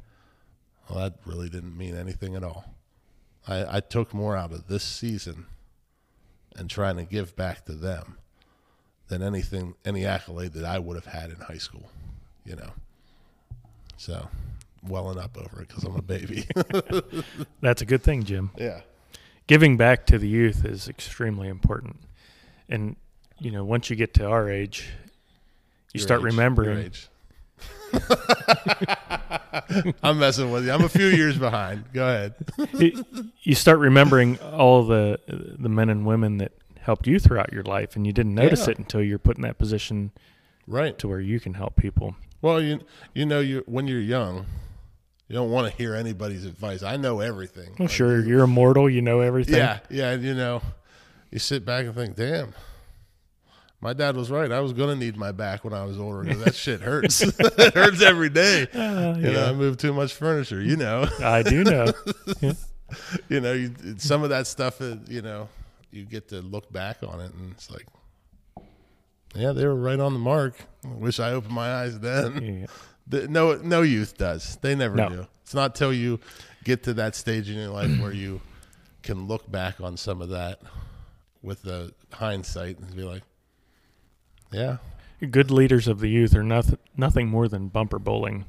well, that really didn't mean anything at all. I, I took more out of this season and trying to give back to them than anything, any accolade that I would have had in high school, you know. So, welling up over it because I'm a baby. That's a good thing, Jim. yeah. Giving back to the youth is extremely important. And, you know, once you get to our age, you Your start age, remembering. I'm messing with you. I'm a few years behind. Go ahead. you- you start remembering all the the men and women that helped you throughout your life and you didn't notice Yeah. it until you're put in that position Right. to where you can help people. Well, you you know you when you're young, you don't want to hear anybody's advice. I know everything. Well, Like, sure, you're immortal, you know everything. Yeah, yeah. You know, you sit back and think, damn. My dad was right. I was gonna need my back when I was older because that shit hurts. it hurts every day. Uh, You know. I moved too much furniture. You know, I do know. you know, you, some of that stuff. uh, You know, you get to look back on it, and it's like, yeah, they were right on the mark. I wish I opened my eyes then. Yeah. The, no, no youth does. They never No. do. It's not till you get to that stage in your life where you can look back on some of that with the hindsight and be like, yeah, Good leaders of the youth are nothing nothing more than bumper bowling.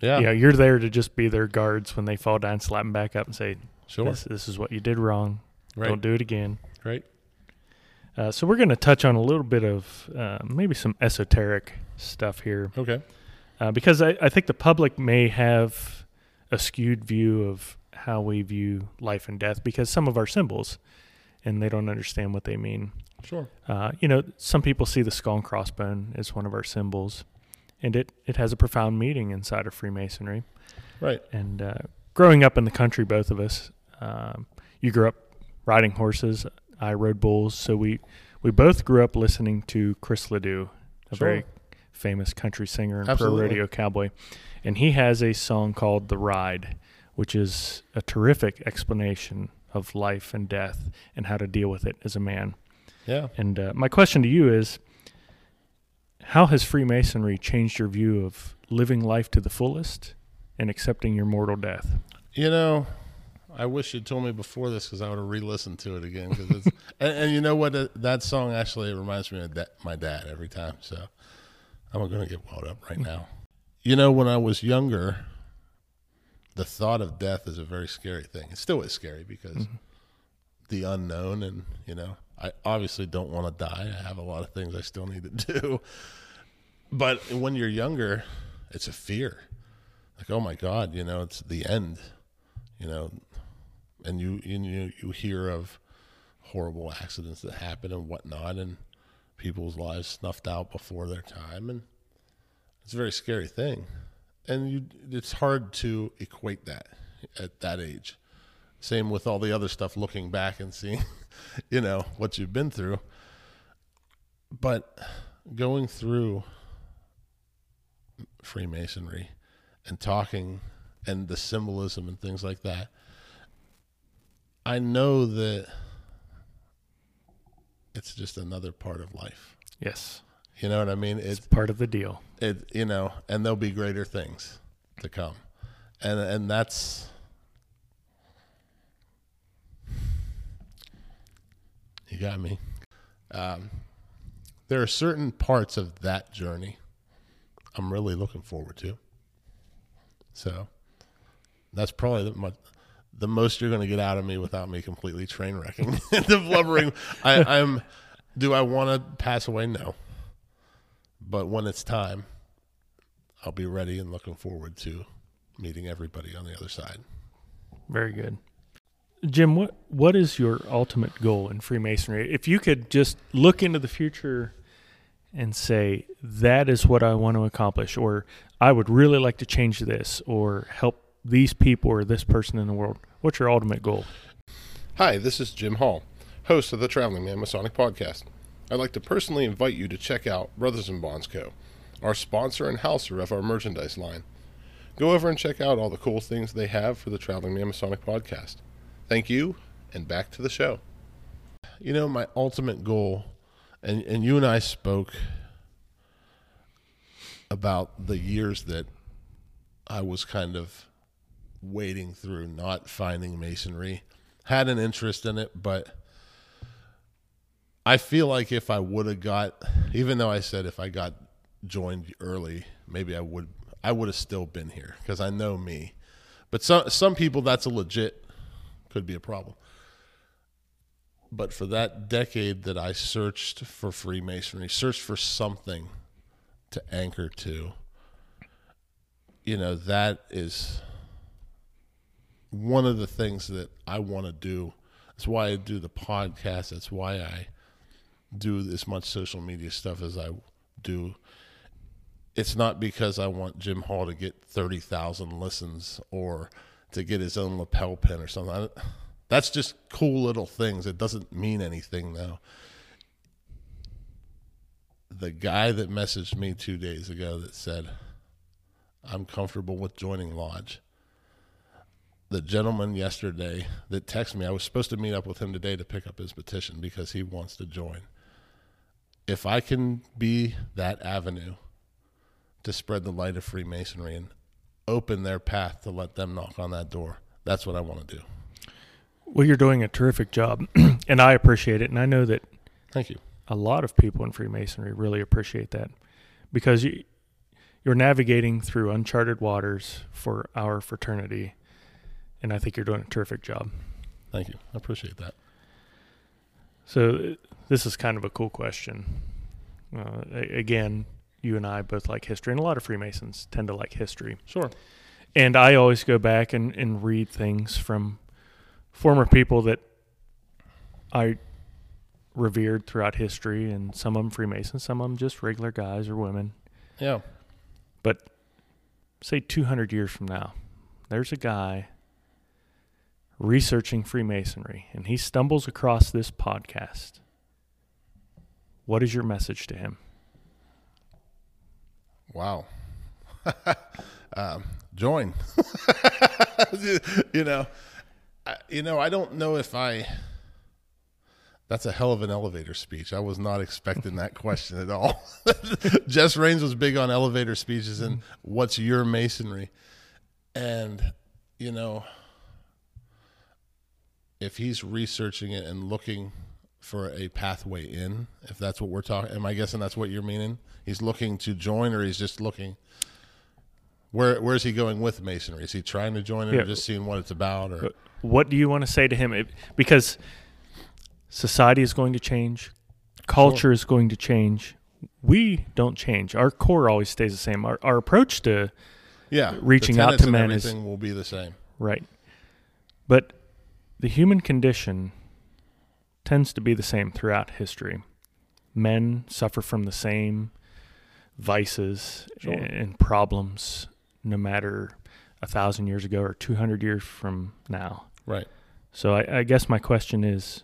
yeah, Yeah, you're there to just be their guards when they fall down, slap them back up and say, sure, this, this is what you did wrong. right, Don't do it again. right, Uh, so we're going to touch on a little bit of uh, maybe some esoteric stuff here. okay, uh, because I, I think the public may have a skewed view of how we view life and death because some of our symbols and they don't understand what they mean. sure, Uh, you know, some people see the skull and crossbone as one of our symbols, and it, it has a profound meaning inside of Freemasonry. right, And uh, growing up in the country, both of us, um, you grew up riding horses. I rode bulls, so we we both grew up listening to Chris LeDoux, a Sure. very famous country singer and Absolutely. pro rodeo cowboy, and he has a song called "The Ride," which is a terrific explanation of life and death and how to deal with it as a man. yeah. And uh, my question to you is how has Freemasonry changed your view of living life to the fullest and accepting your mortal death? You know, I wish you'd told me before this because I would have re-listened to it again. Cause it's, and, and you know what? That, that song actually reminds me of da- my dad every time. So I'm going to get wound up right now. You know, when I was younger, the thought of death is a very scary thing. It still is scary because mm-hmm. the unknown, and you know, I obviously don't want to die. I have a lot of things I still need to do. But when you're younger, it's a fear. Like, oh my God, you know, it's the end you know, and you you you, you hear of horrible accidents that happen and whatnot, and people's lives snuffed out before their time, and it's a very scary thing. and you it's hard to equate that at that age. Same with all the other stuff looking back and seeing, you know, what you've been through. But going through Freemasonry and talking and the symbolism and things like that, I know that it's just another part of life. Yes. You know what I mean? It's part of the deal. It you know, and there'll be greater things to come. And and that's You got me. Um, there are certain parts of that journey I'm really looking forward to. So that's probably the, the most you're going to get out of me without me completely train wrecking the blubbering. I, I'm. Do I want to pass away? No. But when it's time, I'll be ready and looking forward to meeting everybody on the other side. Very good. Jim, what what is your ultimate goal in Freemasonry? If you could just look into the future and say that is what I want to accomplish or I would really like to change this or help these people or this person in the world, what's your ultimate goal? Hi, this is Jim Hall, host of the Traveling Man Masonic Podcast. I'd like to personally invite you to check out Brothers and Bonds Co., our sponsor and houser of our merchandise line. Go over and check out all the cool things they have for the Traveling Man Masonic Podcast. Thank you, and back to the show. You know, my ultimate goal, and, and you and I spoke about the years that I was kind of wading through, not finding masonry. Had an interest in it, but I feel like if I would have got, even though I said if I got joined early, maybe I would I would have still been here because I know me. But some some people that's a legit could be a problem. But for that decade that I searched for Freemasonry, searched for something to anchor to, you know, that is one of the things that I want to do. That's why I do the podcast. That's why I do as much social media stuff as I do. It's not because I want Jim Hall to get 30,000 listens or to get his own lapel pin or something. That's just cool little things. It doesn't mean anything now. The guy that messaged me two days ago that said, I'm comfortable with joining Lodge. The gentleman yesterday that texted me, I was supposed to meet up with him today to pick up his petition because he wants to join. If I can be that avenue to spread the light of Freemasonry and open their path to let them knock on that door. That's what I want to do. Well, you're doing a terrific job, and I appreciate it. And I know that. Thank you. A lot of people in Freemasonry really appreciate that because you, you're navigating through uncharted waters for our fraternity, and I think you're doing a terrific job. Thank you. I appreciate that. So, this is kind of a cool question. Uh, again, you and I both like history, and a lot of Freemasons tend to like history. Sure. And I always go back and, and read things from former people that I revered throughout history, and some of them Freemasons, some of them just regular guys or women. Yeah. But say 200 years from now, there's a guy researching Freemasonry, and he stumbles across this podcast. What is your message to him? Wow. um, join. you know, I, you know, I don't know if I. That's a hell of an elevator speech. I was not expecting that question at all. Jess Rains was big on elevator speeches and what's your masonry, and you know, if he's researching it and looking for a pathway in, if that's what we're talking. Am I guessing that's what you're meaning? He's looking to join, or he's just looking. Where Where's he going with masonry? Is he trying to join it, yeah. or just seeing what it's about, or what do you want to say to him? It, because society is going to change, culture sure. is going to change. We don't change. Our core always stays the same. Our our approach to yeah reaching out to men is will be the same. Right, but the human condition tends to be the same throughout history. Men suffer from the same vices sure. and problems no matter a thousand years ago or 200 years from now. Right. So I, I guess my question is,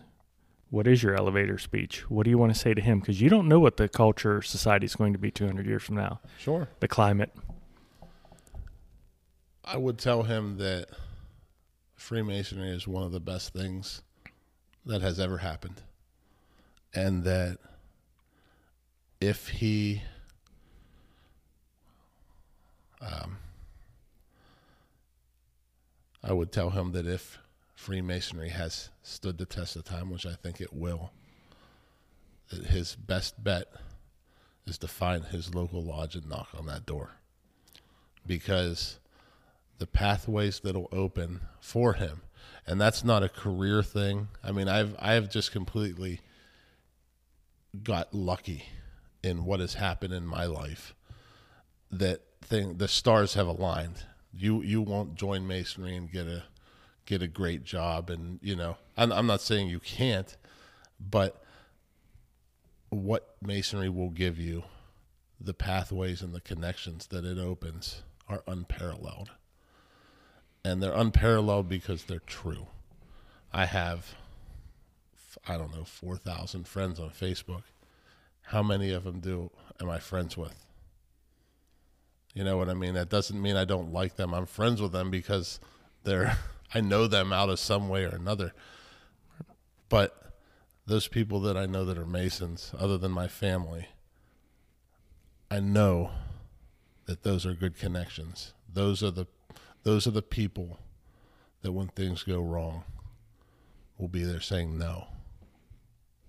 what is your elevator speech? What do you want to say to him? Because you don't know what the culture, society is going to be 200 years from now, Sure. the climate. I would tell him that Freemasonry is one of the best things that has ever happened. And that if he um, I would tell him that if Freemasonry has stood the test of time, which I think it will, that his best bet is to find his local lodge and knock on that door. Because the pathways that'll open for him, and that's not a career thing. I mean, I've I've just completely got lucky in what has happened in my life that thing the stars have aligned. You you won't join masonry and get a get a great job and you know I'm, I'm not saying you can't but what masonry will give you the pathways and the connections that it opens are unparalleled and they're unparalleled because they're true i have i don't know 4000 friends on facebook how many of them do am i friends with you know what I mean? That doesn't mean I don't like them. I'm friends with them because they're I know them out of some way or another. But those people that I know that are Masons, other than my family, I know that those are good connections. Those are the those are the people that when things go wrong will be there saying no.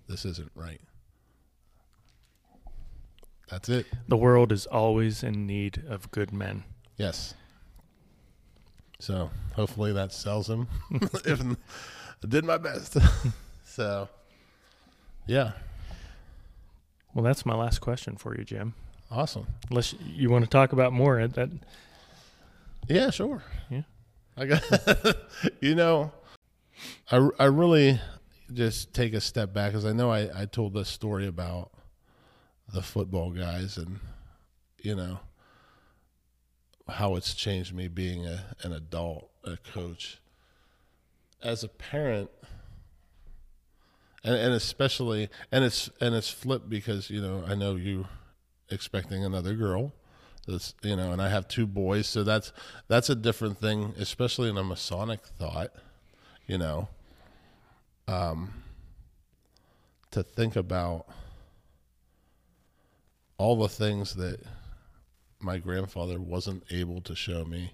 This isn't right. That's it. The world is always in need of good men. Yes. So hopefully that sells him. if I did my best. so yeah. Well, that's my last question for you, Jim. Awesome. Unless you want to talk about more, that Yeah, sure. Yeah. I got you know I I really just take a step back cuz I know I I told this story about the football guys and you know how it's changed me being a, an adult a coach as a parent and, and especially and it's and it's flipped because you know I know you expecting another girl that's you know and I have two boys so that's that's a different thing especially in a Masonic thought you know um to think about all the things that my grandfather wasn't able to show me.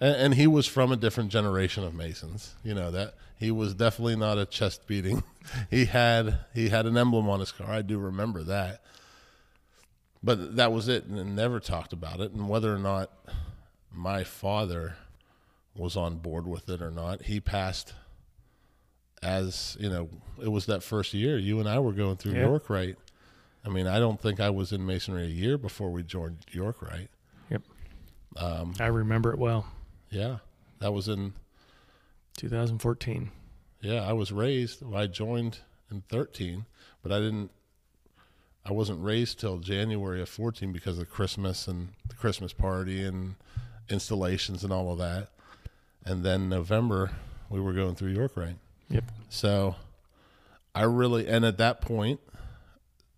And, and, he was from a different generation of Masons. You know that he was definitely not a chest beating. he had he had an emblem on his car. I do remember that. But that was it, and never talked about it. And whether or not my father was on board with it or not, he passed. As you know, it was that first year you and I were going through. York Rite. I mean, I don't think I was in masonry a year before we joined York Rite? Yep. Um, I remember it well. yeah, that was in. 2014. Yeah, I was raised. I joined in thirteen, but I didn't. I wasn't raised till January of fourteen because of Christmas and the Christmas party and installations and all of that. And then November, we were going through York Rite? Yep. So, I really, and at that point,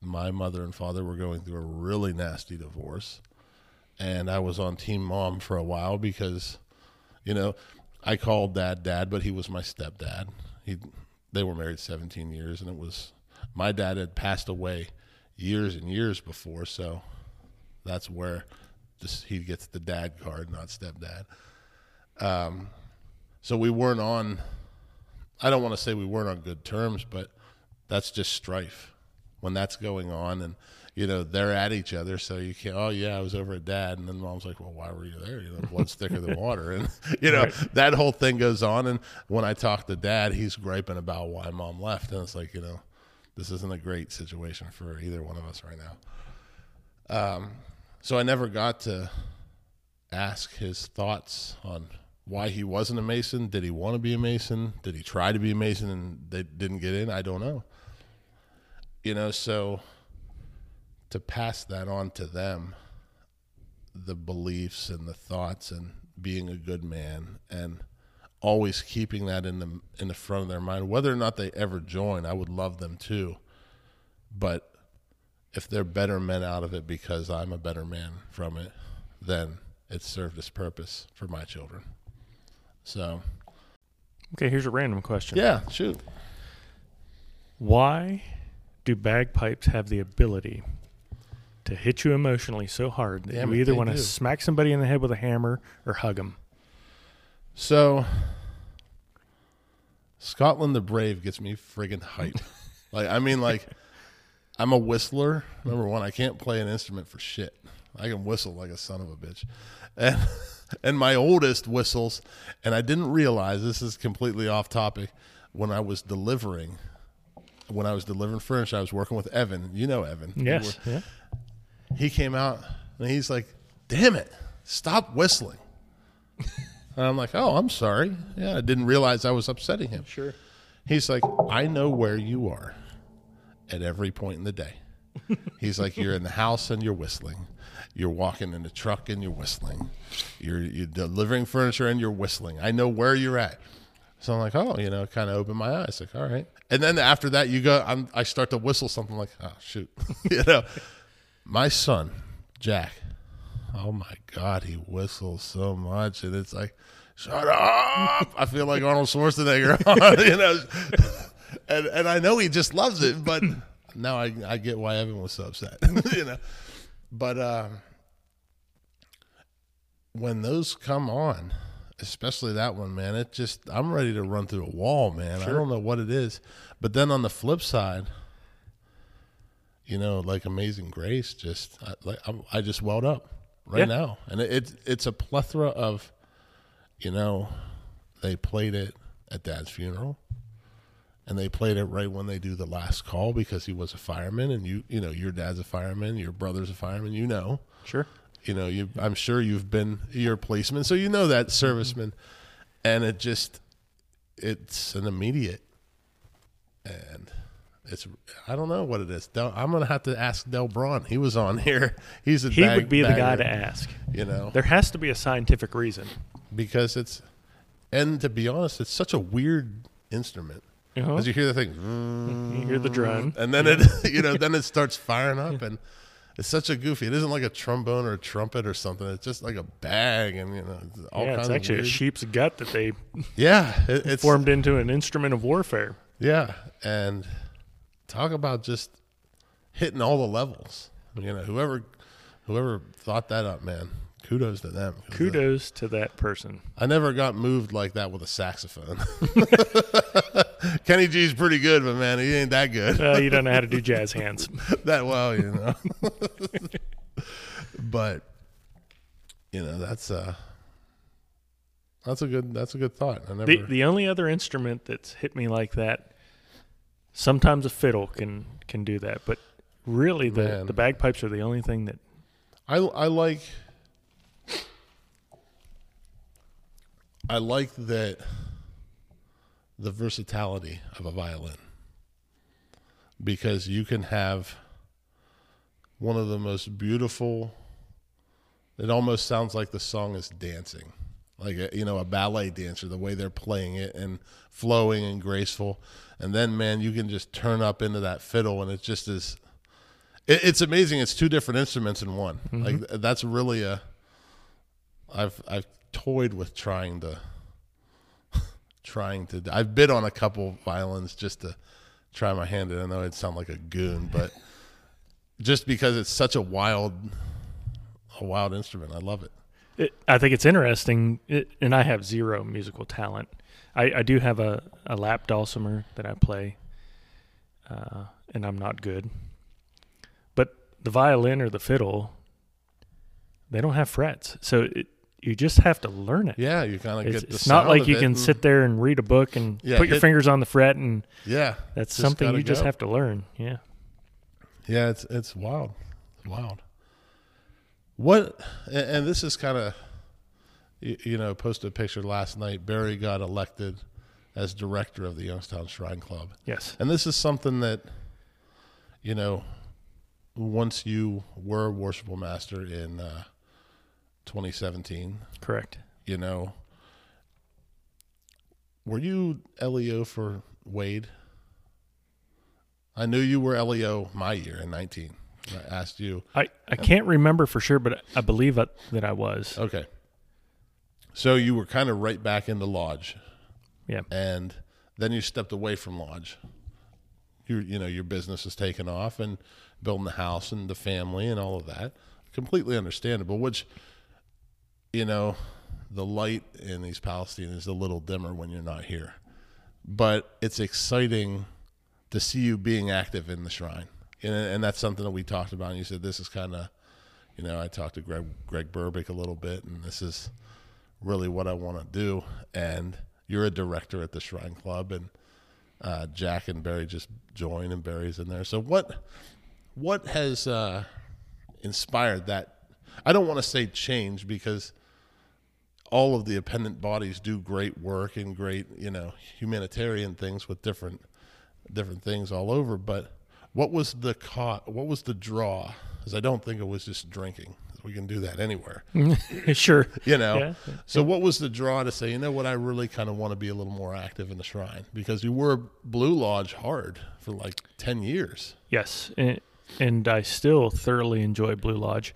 my mother and father were going through a really nasty divorce and I was on team mom for a while because you know I called dad dad but he was my stepdad he they were married 17 years and it was my dad had passed away years and years before so that's where just he gets the dad card not stepdad. Um so we weren't on I don't want to say we weren't on good terms but that's just strife. When that's going on and you know they're at each other so you can't oh yeah i was over at dad. And then mom's like well why were you there? You know blood's thicker than water. And you know Right. that whole thing goes on and when i talk to dad he's griping about why mom left and it's like you know this isn't a great situation for either one of us right now. Um, so i never got to ask his thoughts on why he wasn't a mason. Did he want to be a mason? Did he try to be a mason and they didn't get in? I don't know. You know so to pass that on to them the beliefs and the thoughts and being a good man and always keeping that in the in the front of their mind. Whether or not they ever join i would love them too. But if they're better men out of it because i'm a better man from it then it served its purpose for my children. So. Okay, here's a random question. yeah shoot. Why do bagpipes have the ability to hit you emotionally so hard that Damn you either want to smack somebody in the head with a hammer or hug them? So Scotland the Brave gets me friggin' hype. like I mean like I'm a whistler. Number one, I can't play an instrument for shit. I can whistle like a son of a bitch. And and my oldest whistles, and I didn't realize this is completely off topic. When I was delivering when I was delivering furniture, I was working with Evan. You know Evan. We Yes. were- Yeah. he came out and he's like, "Damn it, stop whistling." and I'm like, "Oh, I'm sorry. Yeah, I didn't realize I was upsetting him." Sure. He's like, "I know where you are at every point in the day." He's like, "You're in the house and you're whistling. You're walking in the truck and you're whistling. You're you're delivering furniture and you're whistling. I know where you're at." So I'm like, "Oh, you know," kind of open my eyes. Like, all right. And then after that, you go. I'm, I start to whistle something like, "Oh shoot," you know. My son, Jack. Oh my God, he whistles so much, and it's like, shut up! I feel like Arnold Schwarzenegger, you know. And and I know he just loves it, but now I I get why Evan was so upset, you know. But uh, when those come on, especially that one, man, it just I'm ready to run through a wall, man. I don't know what it is, but then on the flip side, you know, like Amazing Grace, just I, like I just welled up right Yeah. now, and it, it's it's a plethora of, you know, they played it at Dad's funeral, and they played it right when they do the last call because he was a fireman, and you you know your dad's a fireman, your brother's a fireman, you know, Sure. you know you I'm sure you've been your policeman, so you know that serviceman, and it just it's an immediate, and it's I don't know what it is. Del, I'm gonna have to ask Del Braun. He was on here. He's a He bag- would be the guy to ask. you know There has to be a scientific reason. because it's and to be honest, it's such a weird instrument Uh-huh. you hear the thing. You hear the drone. and then it you know then it starts firing up and it's such a goofy it isn't like a trombone or a trumpet or something it's just like a bag and you know it's all yeah, kinds it's actually of a sheep's gut that they yeah it, it's formed into an instrument of warfare. yeah and talk about just hitting all the levels you know whoever whoever thought that up man kudos to them Kudos to that person. I never got moved like that with a saxophone Kenny G's pretty good but man he ain't that good Uh, you don't know how to do jazz hands. that well, you know. but you know, that's uh that's a good that's a good thought. I never The the only other instrument that's hit me like that, sometimes a fiddle can can do that, but really the Man. the bagpipes are the only thing that I I like I like that the versatility of a violin because you can have one of the most beautiful it almost sounds like the song is dancing like a, you know a ballet dancer the way they're playing it and flowing and graceful and then man you can just turn up into that fiddle and it just is it, it's amazing. It's two different instruments in one. Mm-hmm. Like that's really a i've i've toyed with trying to trying to i've bid on a couple violins just to try my hand and i know it sound like a goon but just because it's such a wild a wild instrument i love it. It, I think it's interesting, it, and I have zero musical talent. I, I do have a, a lap dulcimer that I play, uh, and I'm not good. But the violin or the fiddle, they don't have frets, so it, you just have to learn it. yeah you kind of get the it's not like you can sit there and read a book and Yeah, put your hit- fingers on the fret, and yeah that's something you just have to learn. Yeah. Yeah, it's it's wild, it's wild. What and, and this is kind of, you, you know, posted a picture last night. Barry got elected as director of the Youngstown Shrine Club, Yes. and this is something that, you know, once you were worshipful master in uh, 2017. Correct. You know, were you LEO for Wade? I knew you were LEO my year in 19. I asked you. I, I can't remember for sure, but I believe that, that I was. Okay. So you were kind of right back in the Lodge. Yeah. And then you stepped away from Lodge. You you know, your business is taken off and building the house and the family and all of that. Completely understandable, which you know, the light in East Palestine is a little dimmer when you're not here. But it's exciting to see you being active in the shrine. And, and that's something that we talked about. And you said this is kind of, you know, I talked to Greg, Greg Burbick a little bit, and this is really what I want to do. And you're a director at the Shrine Club, and uh, Jack and Barry just join, and Barry's in there. So what, what has uh, inspired that? I don't want to say change because all of the appendant bodies do great work and great, you know, humanitarian things with different different things all over. But what was the co- what was the draw? Because I don't think it was just drinking. We can do that anywhere, sure. you know. Yeah. So what was the draw to say, you know what, I really kind of want to be a little more active in the shrine because you were Blue Lodge hard for like ten years. Yes, and, and I still thoroughly enjoy Blue Lodge.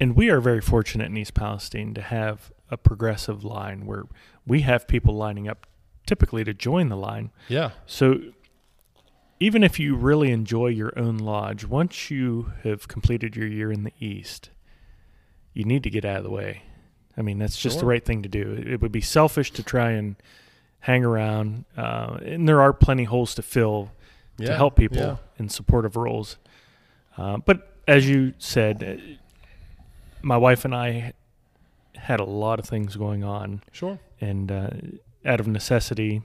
And we are very fortunate in East Palestine to have a progressive line where we have people lining up typically to join the line. Yeah. So even if you really enjoy your own lodge, once you have completed your year in the East, you need to get out of the way. I mean, that's just the right thing to do. It would be selfish to try and hang around, uh, and there are plenty holes to fill to help people yeah. in supportive roles. Uh, but as you said, uh, my wife and I had a lot of things going on, Sure. and uh, out of necessity,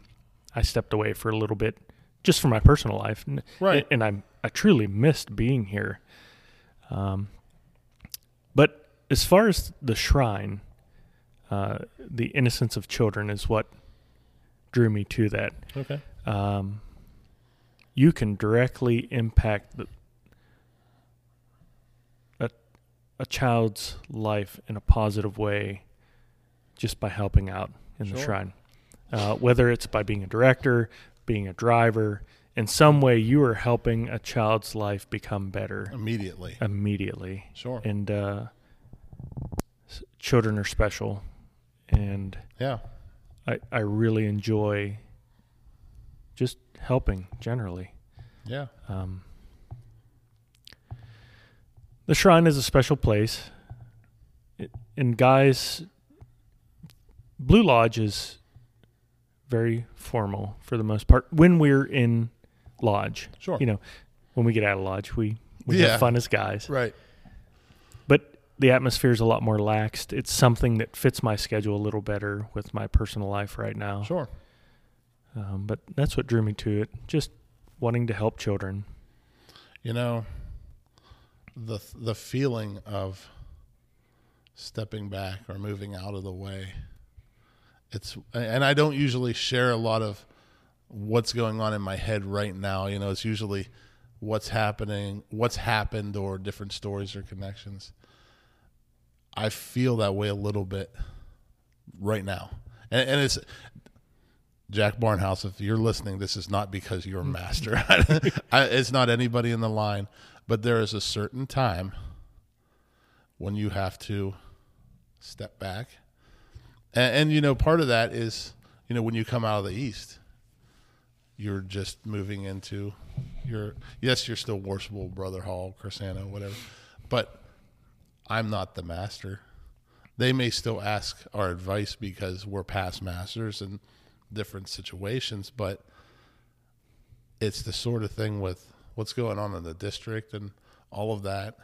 I stepped away for a little bit, just for my personal life. N- Right. And I I truly missed being here. Um, but as far as the shrine, uh, the innocence of children is what drew me to that. Okay. Um, you can directly impact the, a a child's life in a positive way just by helping out in the shrine. Uh, whether it's by being a director, being a driver, in some way you are helping a child's life become better Immediately. immediately. Sure. And uh, children are special, and Yeah. I, I really enjoy just helping generally. Yeah. Um, the shrine is a special place. It, and guys, Blue Lodge is very formal for the most part when we're in lodge. Sure. You know, when we get out of lodge, we, we Yeah. have fun as guys. Right. But the atmosphere is a lot more laxed. It's something that fits my schedule a little better with my personal life right now. Sure. Um, but that's what drew me to it. Just wanting to help children. You know, the the feeling of stepping back or moving out of the way. It's and I don't usually share a lot of what's going on in my head right now. You know, it's usually what's happening, what's happened, or different stories or connections. I feel that way a little bit right now, and, and it's Jack Barnhouse, if you're listening, this is not because you're a master. I, it's not anybody in the line, but there is a certain time when you have to step back. And, and, you know, part of that is, you know, when you come out of the East, you're just moving into your, yes, you're still worshipful, Brother Hall, Crescano, whatever, but I'm not the master. They may still ask our advice because we're past masters in different situations, but it's the sort of thing with what's going on in the district and all of that.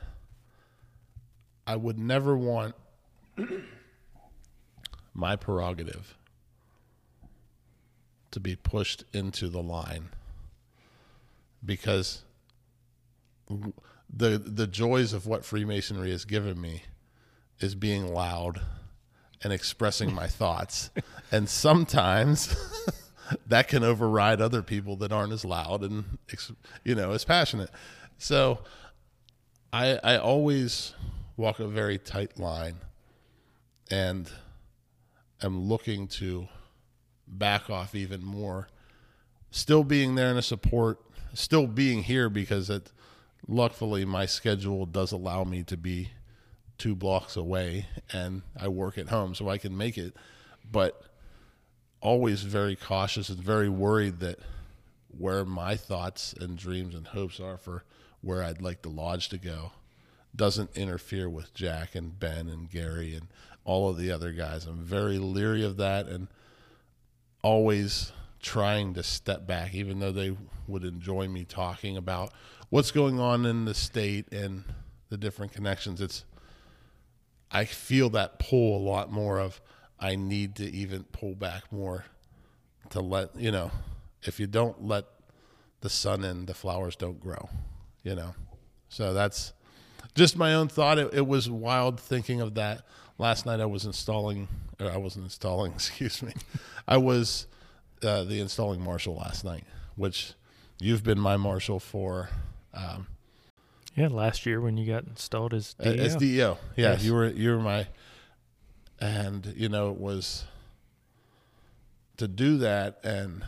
I would never want my prerogative to be pushed into the line because the the joys of what Freemasonry has given me is being loud and expressing my thoughts. And sometimes that can override other people that aren't as loud and you know as passionate. So I I always walk a very tight line, and am looking to back off even more. Still being there in a support, still being here because it, luckily my schedule does allow me to be two blocks away and I work at home so I can make it. But always very cautious and very worried that where my thoughts and dreams and hopes are for where I'd like the lodge to go doesn't interfere with Jack and Ben and Gary and all of the other guys. I'm very leery of that and always trying to step back, even though they would enjoy me talking about what's going on in the state and the different connections. It's I feel that pull a lot more of I need to even pull back more to let you know if you don't let the sun in, the flowers don't grow. You know, so that's just my own thought. It, it was wild thinking of that last night. I was installing, or I wasn't installing. Excuse me, I was uh, the installing marshal last night, which you've been my marshal for. Um, Yeah, last year when you got installed as DEO. As DEO, yeah, Yes. you were you were my, and you know it was to do that and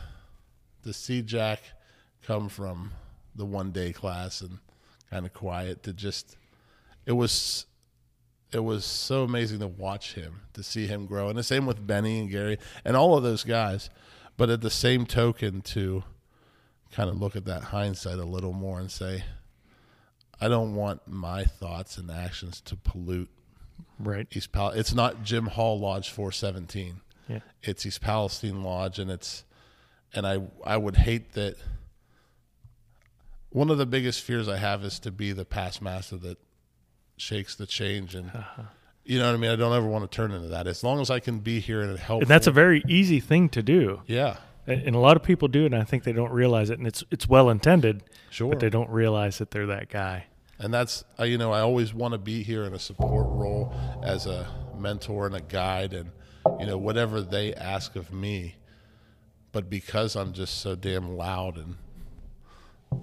to see Jack come from the one day class and kind of quiet to just it was it was so amazing to watch him to see him grow and the same with Benny and Gary and all of those guys but at the same token to kind of look at that hindsight a little more and say I don't want my thoughts and actions to pollute right. East Pal. It's not Jim Hall Lodge 417. Yeah. It's East Palestine Lodge, and it's and I I would hate that. One of the biggest fears I have is to be the past master that shakes the change, and uh-huh. you know what I mean. I don't ever want to turn into that. As long as I can be here and help, And that's a very easy thing to do. yeah, And a lot of people do it, and I think they don't realize it. And it's it's well intended, sure. but they don't realize that they're that guy. and that's you know I always want to be here in a support role as a mentor and a guide and you know whatever they ask of me but because I'm just so damn loud and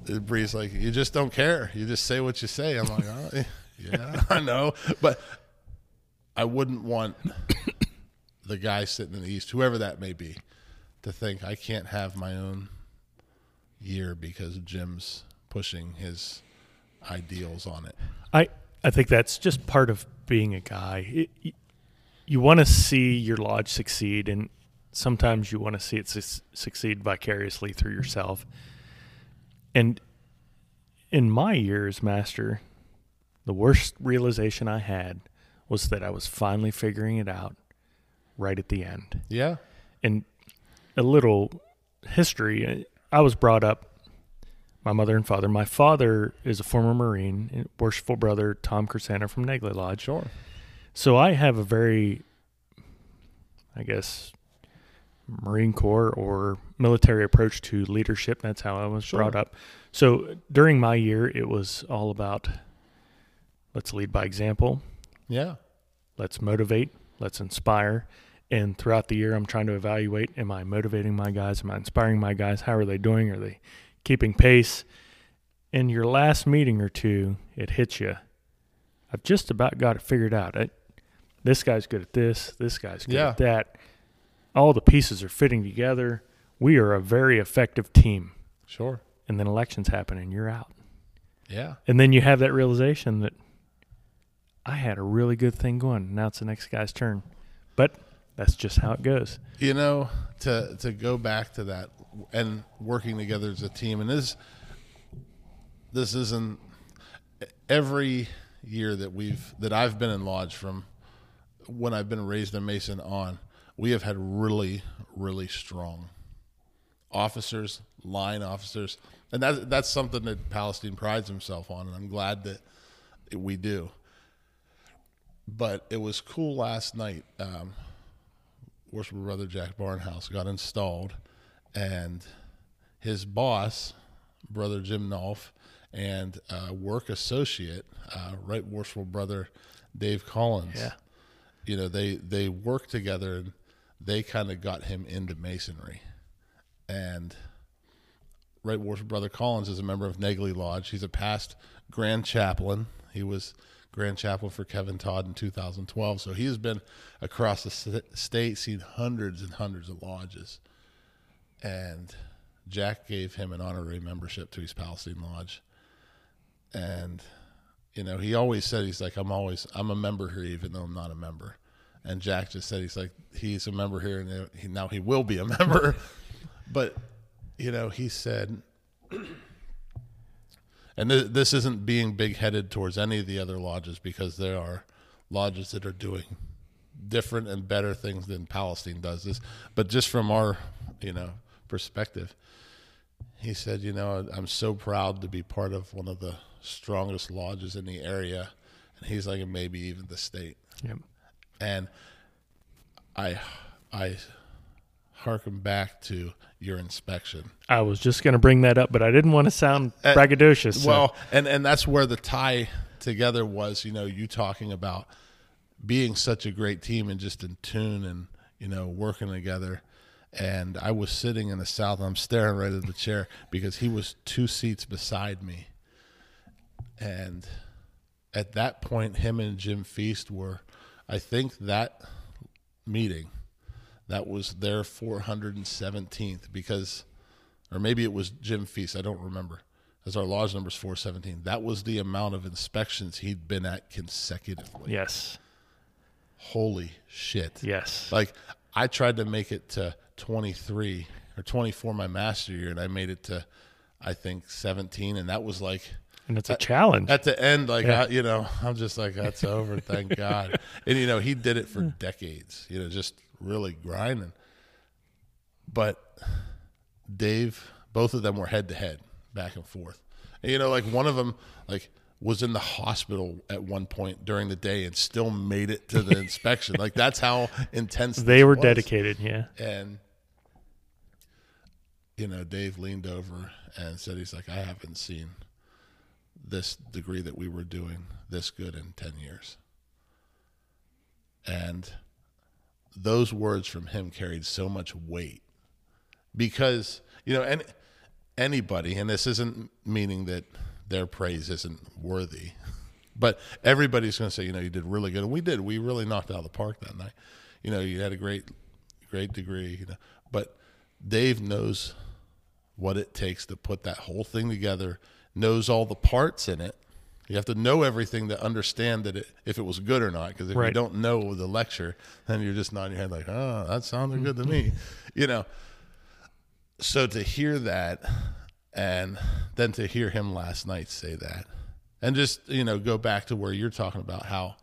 it Bree's like you just don't care you just say what you say I'm like oh, yeah I know but I wouldn't want the guy sitting in the east whoever that may be to think I can't have my own year because Jim's pushing his ideals on it. I I think that's just part of being a guy. It, y- you want to see your lodge succeed, and sometimes you want to see it su- succeed vicariously through yourself. And in my year as master, the worst realization I had was that I was finally figuring it out right at the end. Yeah. and a little history. Uh, I was brought up my mother and father. My father is a former Marine, and worshipful brother Tom Crescenta from Negley Lodge. Sure. So I have a very, I guess, Marine Corps or military approach to leadership. That's how I was Sure. brought up. So during my year, it was all about let's lead by example, Yeah. let's motivate, let's inspire. And throughout the year, I'm trying to evaluate am I motivating my guys? Am I inspiring my guys? How are they doing? Are they keeping pace? In your last meeting or two, it hits you. I've just about got it figured out. I, this guy's good at this. This guy's good Yeah. at that. All the pieces are fitting together. We are a very effective team. Sure. And then elections happen and you're out. Yeah. And then you have that realization that I had a really good thing going. Now it's the next guy's turn. But that's just how it goes. You know, to to go back to that and working together as a team, and this this isn't every year that we've that I've been in lodge from when I've been raised a Mason on, we have had really really strong officers, line officers, and that's that's something that Palestine prides himself on, and I'm glad that we do. But it was cool last night. Um, worshipful brother Jack Barnhouse got installed, and his boss, brother Jim Nolf, and uh, work associate, uh, right worshipful brother Dave Collins. Yeah. you know they they work together, and they kind of got him into masonry, and right worshipful brother Collins is a member of Negley Lodge. He's a past grand chaplain He was grand chaplain for Kevin Todd in 2012. So he has been across the state, seen hundreds and hundreds of lodges. And Jack gave him an honorary membership to his Palestine Lodge. And, you know, he always said, he's like, I'm always, I'm a member here, even though I'm not a member. And Jack just said, he's like, he's a member here, and he, now he will be a member. but, you know, he said, and th- this isn't being big headed towards any of the other lodges because there are lodges that are doing different and better things than Palestine does this. But just from our, you know, perspective, he said, you know, I'm so proud to be part of one of the strongest lodges in the area. And he's like, maybe even the state. Yep. And I, I harken back to your inspection. I was just going to bring that up, but I didn't want to sound Uh, braggadocious. so- Well, and and that's where the tie together was. You know, you talking about being such a great team and just in tune and you know working together. And I was sitting in the south. I'm staring right at the chair because he was two seats beside me. And at that point, him and Jim Feast were, I think that meeting, that was their 417th because or maybe it was Jim Feast. I don't remember. As our lodge number is 417. That was the amount of inspections he'd been at consecutively. yes, Holy shit. yes, Like, I tried to make it to 23 or 24 my master year, and I made it to, I think, 17. And that was like, and it's a challenge. at the end, like, Yeah. I, you know, I'm just like, that's over. Thank God. And, you know, he did it for decades, you know, just really grinding. But Dave, both of them were head to head, back and forth. And, you know, like one of them, like, was in the hospital at one point during the day and still made it to the inspection. Like that's how intense they were was. dedicated. Yeah, And you know, Dave leaned over and said, "He's like, I haven't seen this degree that we were doing this good in ten years." And those words from him carried so much weight because you know, and anybody, and this isn't meaning that their praise isn't worthy, but everybody's going to say, you know, you did really good, and we did. We really knocked out of the park that night. You know, you had a great, great degree. You know, but Dave knows what it takes to put that whole thing together. Knows all the parts in it. You have to know everything to understand that it, if it was good or not. Because if you don't know the lecture, then you're just nodding your head like, "Oh, that sounded good to me," mm-hmm. you know. So to hear that, and then to hear him last night say that, and just you know go back to where you're talking about how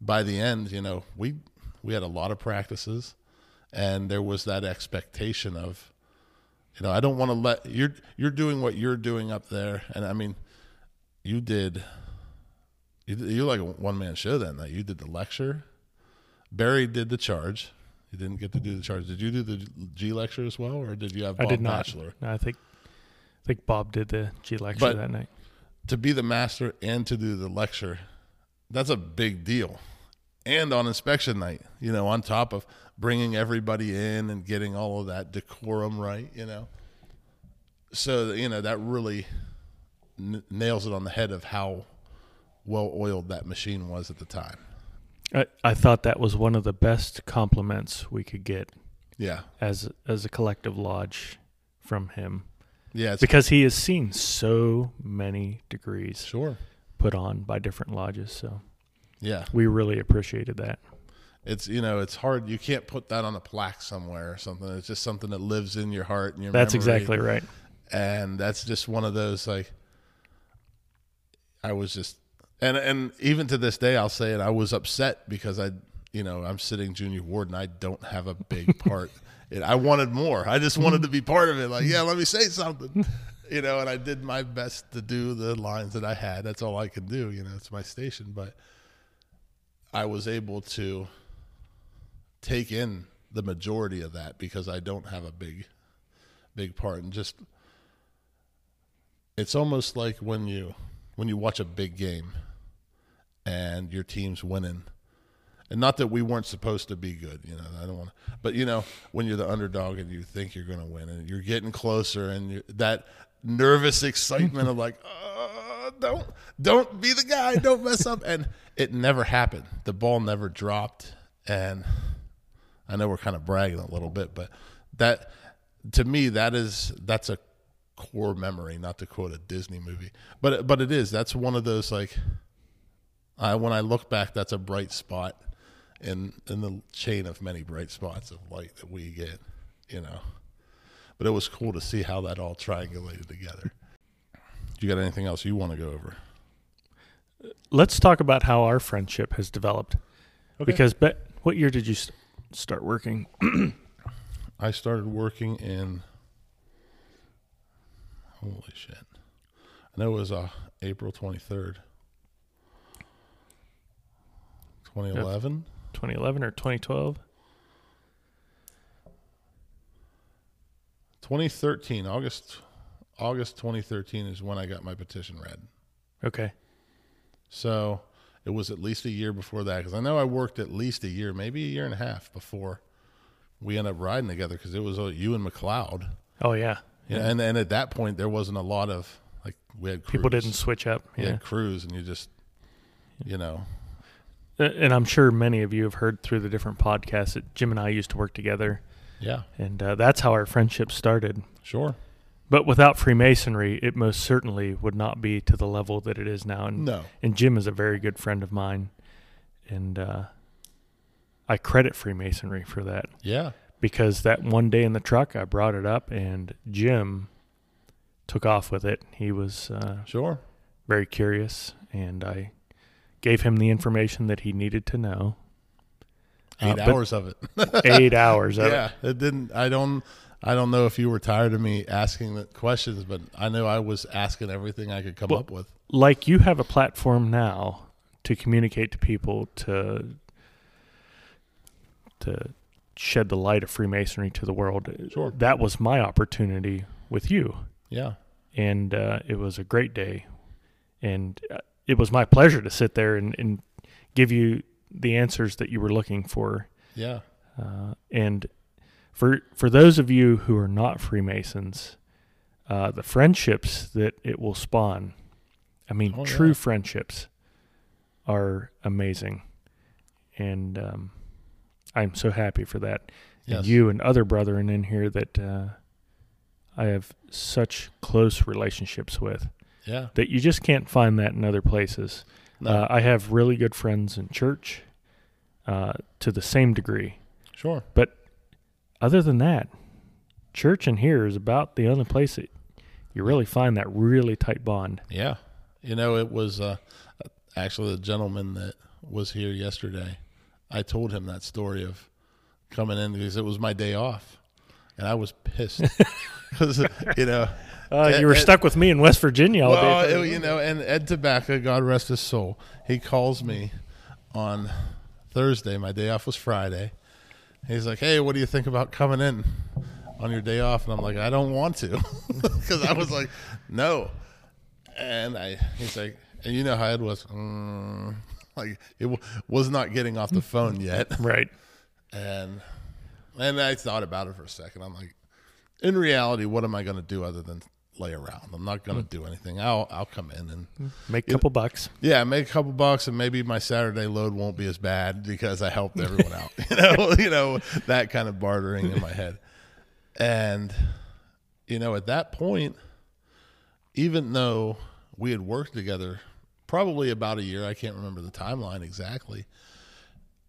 by the end, you know, we we had a lot of practices, and there was that expectation of, you know, I don't want to let you're you're doing what you're doing up there, and I mean, you did. You're like a one man show that night. You did the lecture. Barry did the charge. You didn't get to do the charge. Did you do the G lecture as well, or did you have Bob I did not. Bachelor? No, I think I think Bob did the G lecture But- that night. to be the master and to do the lecture, that's a big deal. And on inspection night, you know, on top of bringing everybody in and getting all of that decorum right, you know. So, you know, that really n- nails it on the head of how well oiled that machine was at the time. I, I thought that was one of the best compliments we could get Yeah. as as a collective lodge from him Yeah. Because he has seen so many degrees sure. put on by different lodges. So Yeah. we really appreciated that. It's, you know, it's hard. You can't put that on a plaque somewhere or something. It's just something that lives in your heart and your mind. That's memory. exactly right. and that's just one of those like I was just and and even to this day I'll say it I was upset because I you know I'm sitting junior ward and I don't have a big part it, I wanted more. I just wanted to be part of it. Like yeah let me say something you know and I did my best to do the lines that I had. That's all I could do you know it's my station. But I was able to take in the majority of that because I don't have a big big part. And just it's almost like when you when you watch a big game and your team's winning and not that we weren't supposed to be good you know i don't want but you know when you're the underdog and you think you're going to win and you're getting closer and that nervous excitement of like oh, don't don't be the guy, don't mess up. And it never happened. The ball never dropped. And I know we're kind of bragging a little bit, but that to me that is that's a core memory. Not to quote a Disney movie, but but it is. That's one of those like. I when I look back, that's a bright spot in in the chain of many bright spots of light that we get. You know, but it was cool to see how that all triangulated together. Do you got anything else you want to go over? Let's talk about how our friendship has developed. Okay. Because, be, what year did you st- start working? I started working in holy shit. I know it was uh, April twenty third, twenty eleven. 2011 or 2012? 2013 August August 2013 is when I got my petition read. Okay. So it was at least a year before that because I know I worked at least a year, maybe a year and a half before we ended up riding together because it was uh, you and McLeod. Oh, yeah. Yeah, and and at that point there wasn't a lot of like we had People crews. didn't switch up. Yeah. had crews, and you just you know And I'm sure many of you have heard through the different podcasts that Jim and I used to work together. yeah And uh, that's how our friendship started. sure But without Freemasonry, it most certainly would not be to the level that it is now. And, no and Jim is a very good friend of mine. And uh, I credit Freemasonry for that yeah because that one day in the truck, I brought it up and Jim took off with it. He was uh, sure very curious, and I gave him the information that he needed to know. eight Uh, hours of it. Eight hours of it. yeah, it didn't. I don't. I don't know if you were tired of me asking the questions, but I know I was asking everything I could come Well- up with. like you have a platform now to communicate to people to to shed the light of Freemasonry to the world. Sure. That was my opportunity with you, Yeah, and uh, it was a great day, and uh, it was my pleasure to sit there and, and give you the answers that you were looking for. yeah, Uh, and for for those of you who are not Freemasons, uh, the friendships that it will spawn, I mean, Oh, true yeah. friendships, are amazing, and um, I'm so happy for that. yes. And you and other brethren in here that uh, I have such close relationships with yeah, that you just can't find that in other places. no, Uh, I have really good friends in church uh, to the same degree. sure. But other than that, church and here is about the only place that you really find that really tight bond. Yeah, you know, it was uh, actually the gentleman that was here yesterday. I told him that story of coming in because it was my day off, and I was pissed because you know. Uh, you were Ed- stuck with me in West Virginia all well, day. you know, and Ed Tobacco, God rest his soul, he calls me on Thursday. My day off was Friday. He's like, "Hey, what do you think about coming in on your day off?" And I'm like, "I don't want to," because I was like, "No." And I, he's like, and you know how Ed was, mm, like it w- was not getting off the phone yet, right. and and I thought about it for a second. I'm like, in reality, what am I going to do other than lay around? I'm not going to hmm. do anything. I'll I'll come in and hmm. Make a couple bucks. yeah, make a couple bucks, and maybe my Saturday load won't be as bad because I helped everyone out. You know, you know that kind of bartering in my head. And you know, at that point, even though we had worked together probably about a year, I can't remember the timeline exactly.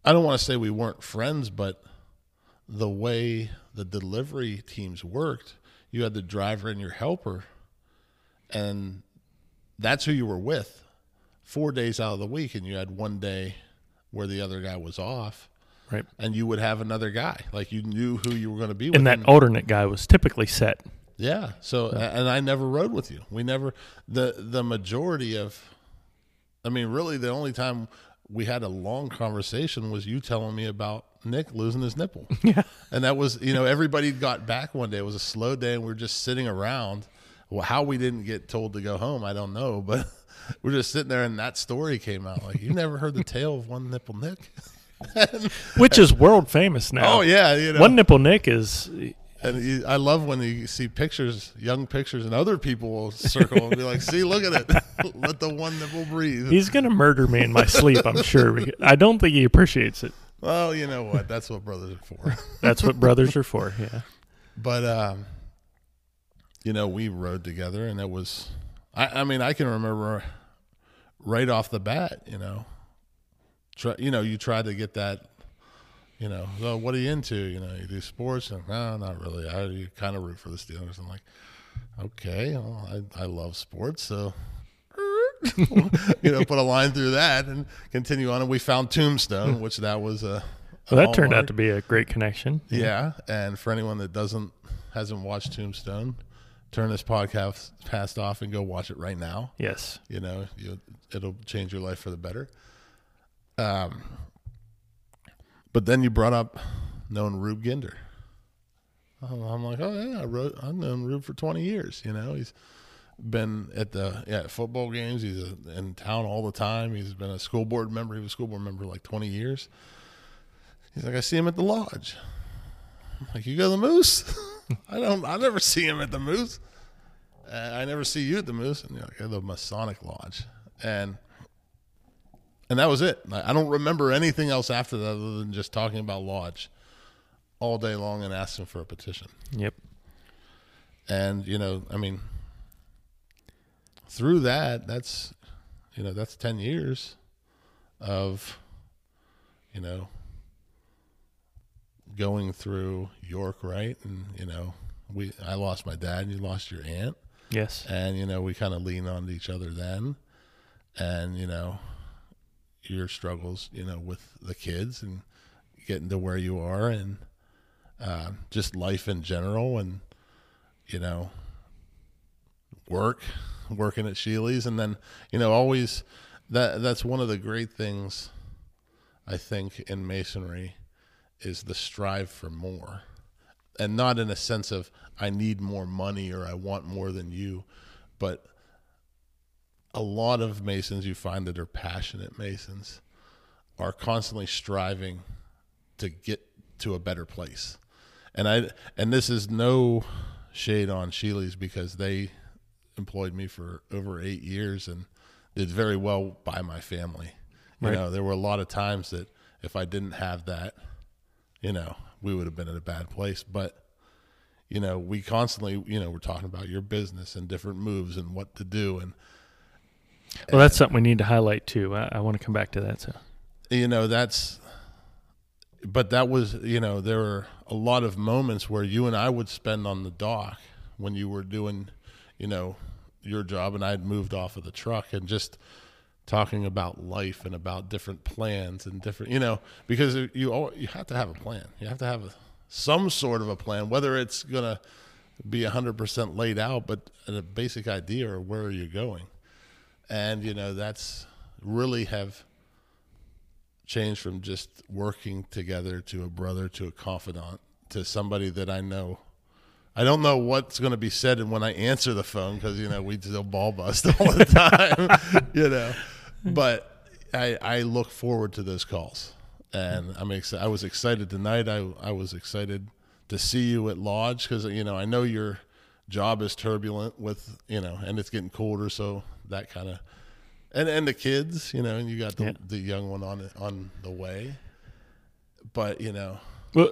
I don't want to say we weren't friends, but the way the delivery teams worked, you had the driver and your helper, and that's who you were with four days out of the week, and you had one day where the other guy was off, Right. and you would have another guy. Like you knew who you were going to be with. And that and- alternate guy was typically set. yeah. So, and I never rode with you. We never the the majority of, I mean, really, the only time we had a long conversation was you telling me about Nick losing his nipple. Yeah. And that was, you know, everybody got back one day. It was a slow day, and we were just sitting around. Well, how we didn't get told to go home, I don't know, but we're just sitting there, and that story came out. Like, you never heard the tale of one nipple Nick? Which is world famous now. oh yeah, you know, One nipple Nick is And you, I love when you see pictures, young pictures, and other people will circle and be like, "See, look at it. Let the one will breathe." He's gonna murder me in my sleep. I'm sure. I don't think he appreciates it. Well, you know what? That's what brothers are for. That's what brothers are for. Yeah. But um, you know, we rode together, and it was. I, I mean, I can remember right off the bat. You know, try, you know, you try to get that. You know, so what are you into? You know, you do sports, and no, not really. I you kind of root for the Steelers. I'm like, okay, well, I I love sports, so. you know, put a line through that and continue on. And we found Tombstone, which that was a. Well, that turned out to be a great connection. Yeah, and for anyone that doesn't hasn't watched Tombstone, turn this podcast past off and go watch it right now. Yes. You know, you, it'll change your life for the better. Um, but then you brought up known Rube Ginder. I'm like, oh yeah, I wrote, I've known Rube for 20 years. You know, he's been at the yeah football games. He's uh in town all the time. He's been a school board member. He was a school board member like 20 years. He's like, I see him at the lodge. I'm like, you go to the Moose? I don't. I never see him at the Moose. Uh, I never see you at the Moose. And you're like, the Masonic Lodge, and and that was it. I don't remember anything else after that other than just talking about Lodge all day long and asking for a petition. Yep. And you know, I mean, through that, that's you know, that's ten years of you know going through York Rite? And you know, we I lost my dad, and you lost your aunt, Yes. and you know, we kind of leaned on each other then, and you know, your struggles, you know, with the kids and getting to where you are, and uh, just life in general, and you know, work, working at Sheely's, and then you know, always that that's one of the great things I think in masonry is the strive for more, and not in a sense of I need more money or I want more than you, but a lot of masons you find that are passionate masons are constantly striving to get to a better place. And I and this is no shade on Sheely's because they employed me for over 8 years and did very well by my family. You Right. know, there were a lot of times that if I didn't have that, you know, we would have been in a bad place, but you know, we constantly, you know, we're talking about your business and different moves and what to do and Well, that's something we need to highlight too. I, I want to come back to that. So. you know that's but that was you know there were a lot of moments where you and i would spend on the dock when you were doing you know your job and i'd moved off of the truck and just talking about life and about different plans and different you know because you you have to have a plan you have to have a, some sort of a plan whether it's going to be 100% laid out but a basic idea of where are you going and you know that's really have changed from just working together to a brother to a confidant to somebody that I know. I don't know what's going to be said and when I answer the phone because you know we still ball bust all the time, you know. But I I look forward to those calls, and I'm excited. I was excited tonight. I I was excited to see you at Lodge because you know I know your job is turbulent with you know, and it's getting colder, so that kind of and and the kids, you know, and you got the, Yeah. the young one on on the way. But you know, Well,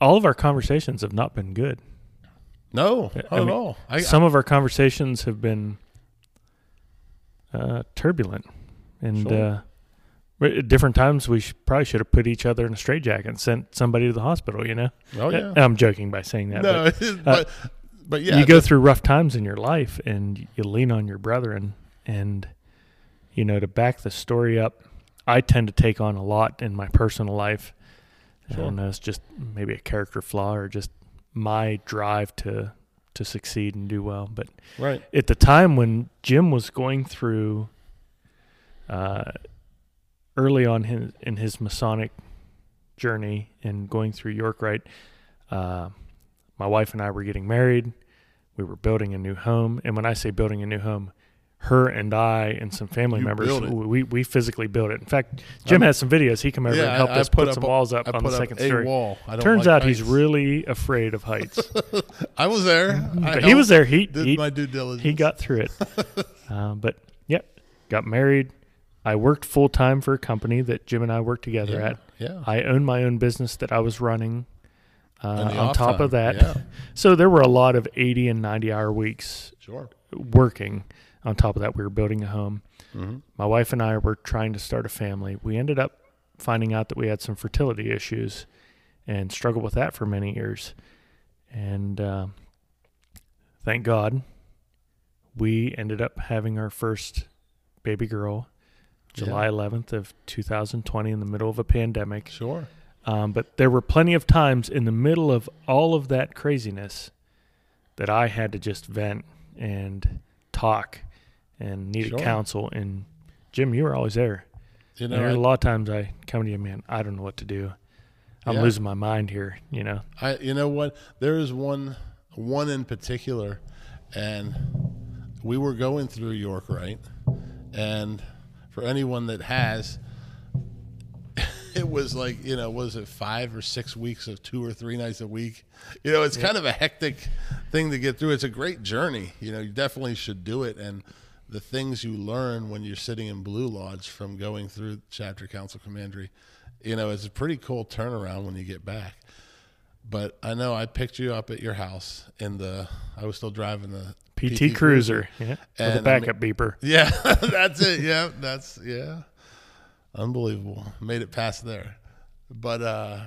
all of our conversations have not been good. no, not I at all. I, Some of our conversations have been uh, turbulent, and Sure. uh, at different times we sh- probably should have put each other in a straitjacket and sent somebody to the hospital. You know, oh yeah, I'm joking by saying that. no, but but but yeah, you go through rough times in your life, and you lean on your brethren, and you know to back the story up. I tend to take on a lot in my personal life. I don't know, it's just maybe a character flaw or just my drive to to succeed and do well. But right, at the time when Jim was going through uh, early on his, in his Masonic journey and going through York Rite, uh, my wife and I were getting married. We were building a new home, and when I say building a new home, her and I and some family You members, we we physically built it. In fact, Jim I'm- has some videos. He came over and helped I us put, up some a- walls up I on put the second a story. wall. I don't Turns like out he's really afraid of heights. I was there. I he was there. He Did he, my due diligence. he got through it. uh, but yep, got married. I worked full time for a company that Jim and I worked together yeah. at. Yeah. I owned my own business that I was running. Uh, on top time. of that, Yeah. so there were a lot of 80 and 90 hour weeks Sure. working. On top of that, we were building a home. hmm My wife and I were trying to start a family. We ended up finding out that we had some fertility issues and struggled with that for many years. And uh, thank God, we ended up having our first baby girl July 11th of 2020 in the middle of a pandemic. Sure. Um, but there were plenty of times in the middle of all of that craziness that I had to just vent and talk and needed Sure. counsel. And Jim, you were always there. You know, I- a lot of times I come to you, man, I don't know what to do. I'm Yeah. losing my mind here, you know. I you know what? There is one one in particular, and we were going through York Rite? And for anyone that has, it was like you know, was it five or six weeks of two or three nights a week? You know, it's kind of a hectic thing to get through. It's a great journey. You know, you definitely should do it, and the things you learn when you're sitting in Blue Lodge from going through chapter council commandery, you know, it's a pretty cool turnaround when you get back. But I know I picked you up at your house in the. I was still driving the PT, Cruiser, yeah, with a And, I backup beeper. Yeah, that's it. Yeah, that's yeah. Unbelievable. Made it past there. But uh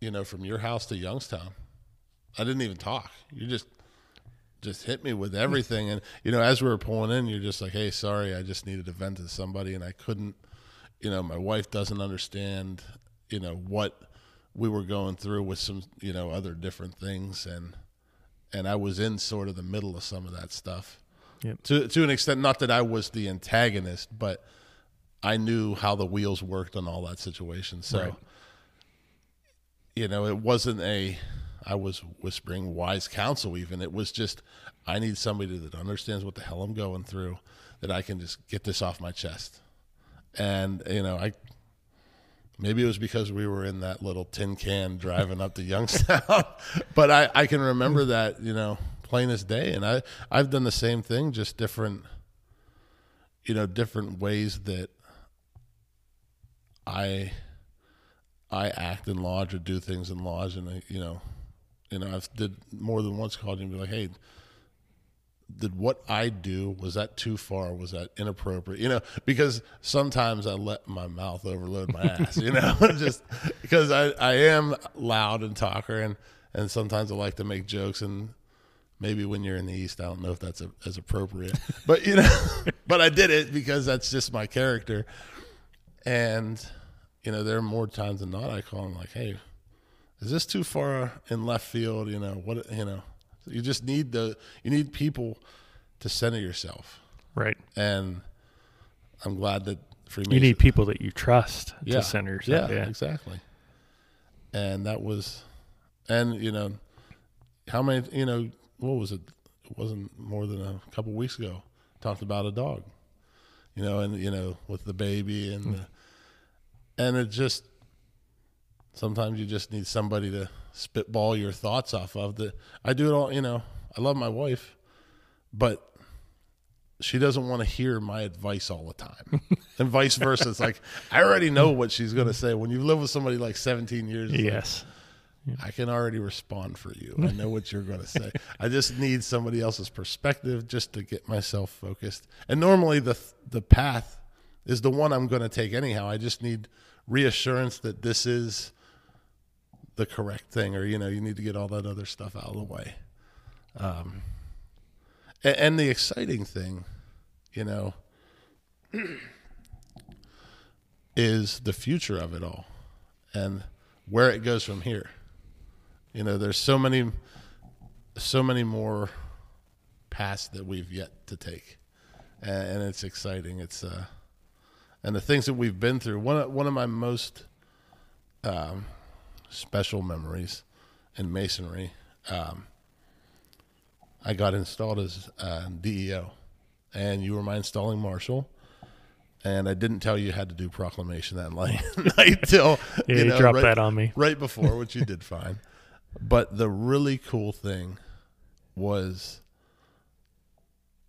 you know, from your house to Youngstown, I didn't even talk. You just just hit me with everything and you know, as we were pulling in, you're just like, "Hey, sorry, I just needed to vent to somebody and I couldn't, you know, my wife doesn't understand, you know, what we were going through with some, you know, other different things and and I was in sort of the middle of some of that stuff Yep. to to an extent. Not that I was the antagonist, but I knew how the wheels worked on all that situation. So, Right. you know, it wasn't a I was whispering wise counsel. Even it was just I need somebody that understands what the hell I'm going through, that I can just get this off my chest. And you know, I maybe it was because we were in that little tin can driving up to Youngstown, but I I can remember that you know plain as day. And I I've done the same thing, just different you know different ways that I I act in lodge or do things in lodge, and I, you know, you know, I've did more than once called you and be like, hey, did what I do was that too far? Was that inappropriate? You know, because sometimes I let my mouth overload my ass. You know, just because I I am loud and talker, and and sometimes I like to make jokes and. Maybe when you're in the East, I don't know if that's a, as appropriate, but you know, but I did it because that's just my character. And, you know, there are more times than not I call them like, hey, is this too far in left field? You know, what, you know, you just need the, you need people to center yourself. Right. And I'm glad that Freemason. You need people that you trust yeah, to center yourself. Yeah, Yeah. exactly. And that was, and, you know, how many, you know, what was it? It wasn't more than a couple weeks ago. Talked about a dog, you know, and, you know, with the baby and, hmm. the, and it just, sometimes you just need somebody to spitball your thoughts off of I do it all, you know. I love my wife, but she doesn't want to hear my advice all the time. and vice versa. It's like I already know what she's going to say. When you live with somebody like 17 years, it's like, Yes. I can already respond for you. I know what you're going to say. I just need somebody else's perspective just to get myself focused. And normally the the path is the one I'm going to take anyhow. I just need reassurance that this is the correct thing, or you know, you need to get all that other stuff out of the way. Um, and, and the exciting thing, you know, is the future of it all, and where it goes from here. You know, there's so many, so many more paths that we've yet to take, and, and it's exciting. It's uh, and the things that we've been through. One of, one of my most um, special memories in masonry. Um, I got installed as uh, DEO, and you were my installing marshal. And I didn't tell you you had to do proclamation that night, till Yeah, you you know, dropped right, that on me. right before, which you did fine. But the really cool thing was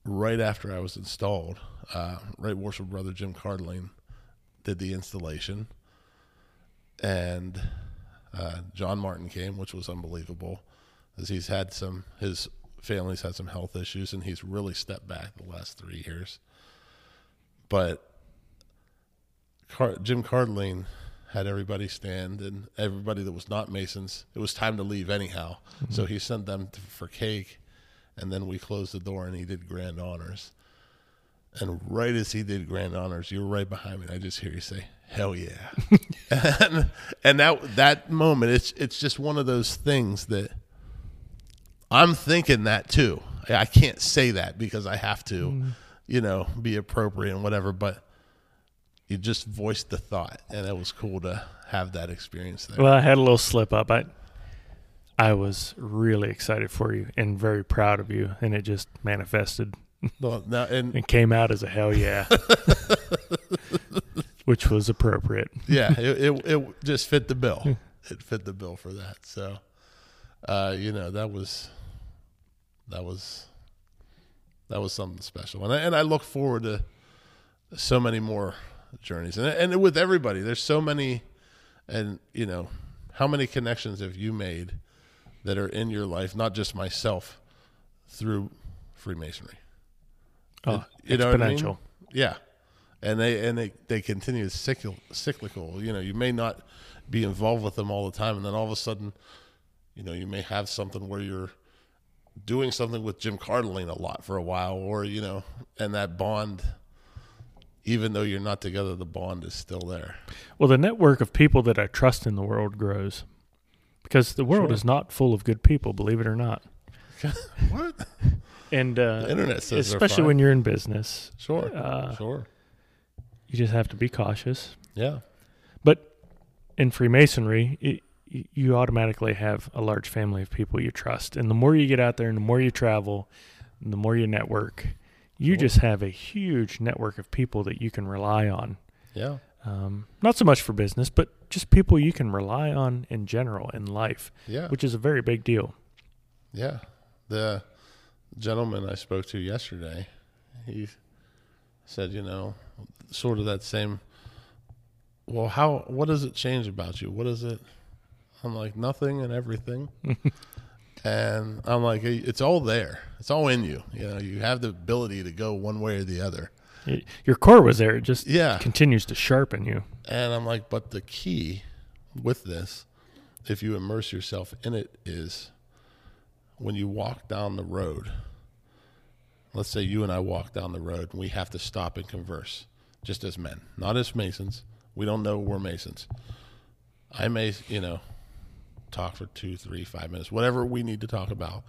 right after I was installed, uh, Right Worship Brother Jim Cardling did the installation, and uh, John Martin came, which was unbelievable, as he's had some his family's had some health issues, and he's really stepped back the last three years. But Car- Jim Cardling had everybody stand, and everybody that was not Masons, it was time to leave anyhow. So he sent them to, for cake, and then we closed the door, and he did grand honors. And right as he did grand honors, you were right behind me. I just hear you say, "Hell yeah!" and, and that that moment, it's it's just one of those things that I'm thinking that too. I can't say that because I have to, mm. you know, be appropriate and whatever. But you just voiced the thought, and it was cool to have that experience there. Well, I had a little slip up. I I was really excited for you and very proud of you, and it just manifested Well, now, and and came out as a hell yeah, which was appropriate. yeah, it, it it just fit the bill. It fit the bill for that. So, uh, you know, that was that was that was something special, and I, and I look forward to so many more journeys, and and with everybody, there's so many, and you know, how many connections have you made that are in your life, not just myself, through Freemasonry. Oh, You know what I mean? exponential. Yeah, and they and they they continue cyclical. Cyclical. You know, you may not be involved with them all the time, and then all of a sudden, you know, you may have something where you're doing something with Jim Cardling a lot for a while, or you know, and that bond. Even though you're not together, the bond is still there. Well, the network of people that I trust in the world grows because the world Sure. is not full of good people, believe it or not. what? And uh, The internet says especially when you're in business, Sure, uh, sure, you just have to be cautious. yeah, But in Freemasonry, it, you automatically have a large family of people you trust. And the more you get out there and the more you travel, and the more you network, you Sure. just have a huge network of people that you can rely on. yeah, Um, not so much for business, but just people you can rely on in general in life, yeah. which is a very big deal. Yeah. The gentleman I spoke to yesterday, he said, you know, sort of that same well, how what does it change about you? What is it? I'm like nothing and everything. and I'm like it's all there. It's all in you. You know, you have the ability to go one way or the other. Your core was there; it just Yeah. continues to sharpen you. And I'm like, but the key with this, if you immerse yourself in it, is when you walk down the road. Let's say you and I walk down the road and we have to stop and converse, just as men, not as Masons. We don't know we're Masons. I may, you know, talk for two, three, five minutes, whatever we need to talk about.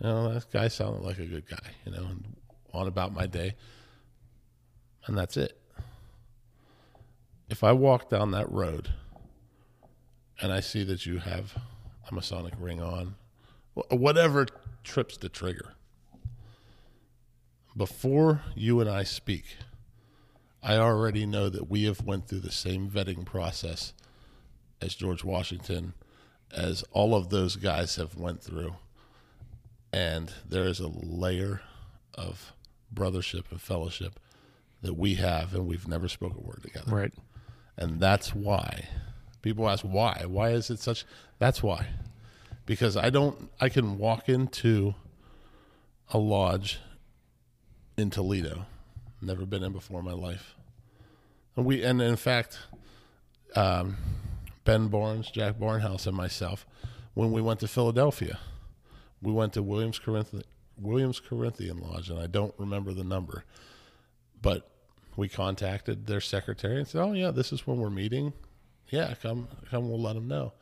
You know, that guy sounded like a good guy, you know, and on about my day. And that's it if I walk down that road and I see that you have a Masonic ring on, whatever trips the trigger, before you and I speak, I already know that we have went through the same vetting process as George Washington, as all of those guys have went through, and there is a layer of brothership and fellowship that we have, and we've never spoke a word together. Right. And that's why people ask why. Why is it such? That's why. Because I don't, I can walk into a lodge in Toledo, never been in before in my life. And we, and in fact, um, Ben Barnes, Jack Barnhouse, and myself, when we went to Philadelphia, we went to Williams Corinthian, Williams Corinthian Lodge, and I don't remember the number, but we contacted their secretary and said, "Oh yeah, this is when we're meeting. Yeah, come, come. We'll let them know."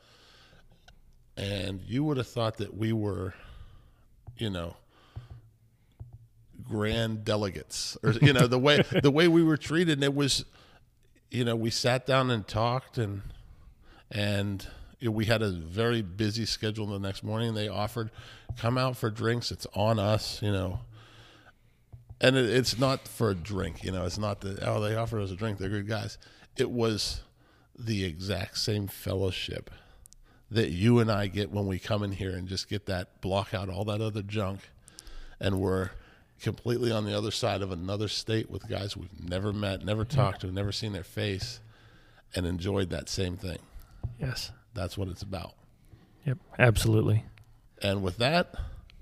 And you would have thought that we were, you know, grand delegates, or you know, the way the way we were treated. And it was, you know, we sat down and talked, and and we had a very busy schedule the next morning. They offered, "Come out for drinks. It's on us," you know and it, it's not for a drink. You know, it's not that oh they offered us a drink. They're good guys. It was the exact same fellowship that you and I get when we come in here and just get that block out all that other junk, and we're completely on the other side of another state with guys we've never met, never mm-hmm. talked to, never seen their face, and enjoyed that same thing. Yes. That's what it's about. Yep. Absolutely. And with that,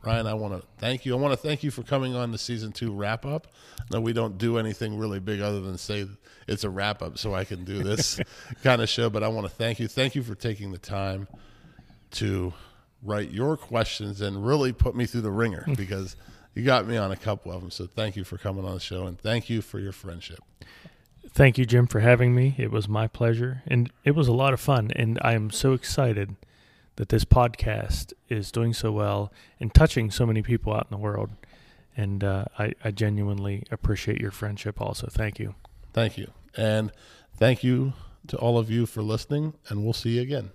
Ryan, I want to thank you. I want to thank you for coming on the season two wrap up. No, we don't do anything really big other than say it's a wrap up so I can do this kind of show. But I want to thank you. Thank you for taking the time to write your questions and really put me through the ringer because you got me on a couple of them. So thank you for coming on the show and thank you for your friendship. Thank you, Jim, for having me. It was my pleasure, and it was a lot of fun. And I am so excited that this podcast is doing so well and touching so many people out in the world. And uh, I, I genuinely appreciate your friendship. Also, thank you. Thank you, and thank you to all of you for listening. And we'll see you again.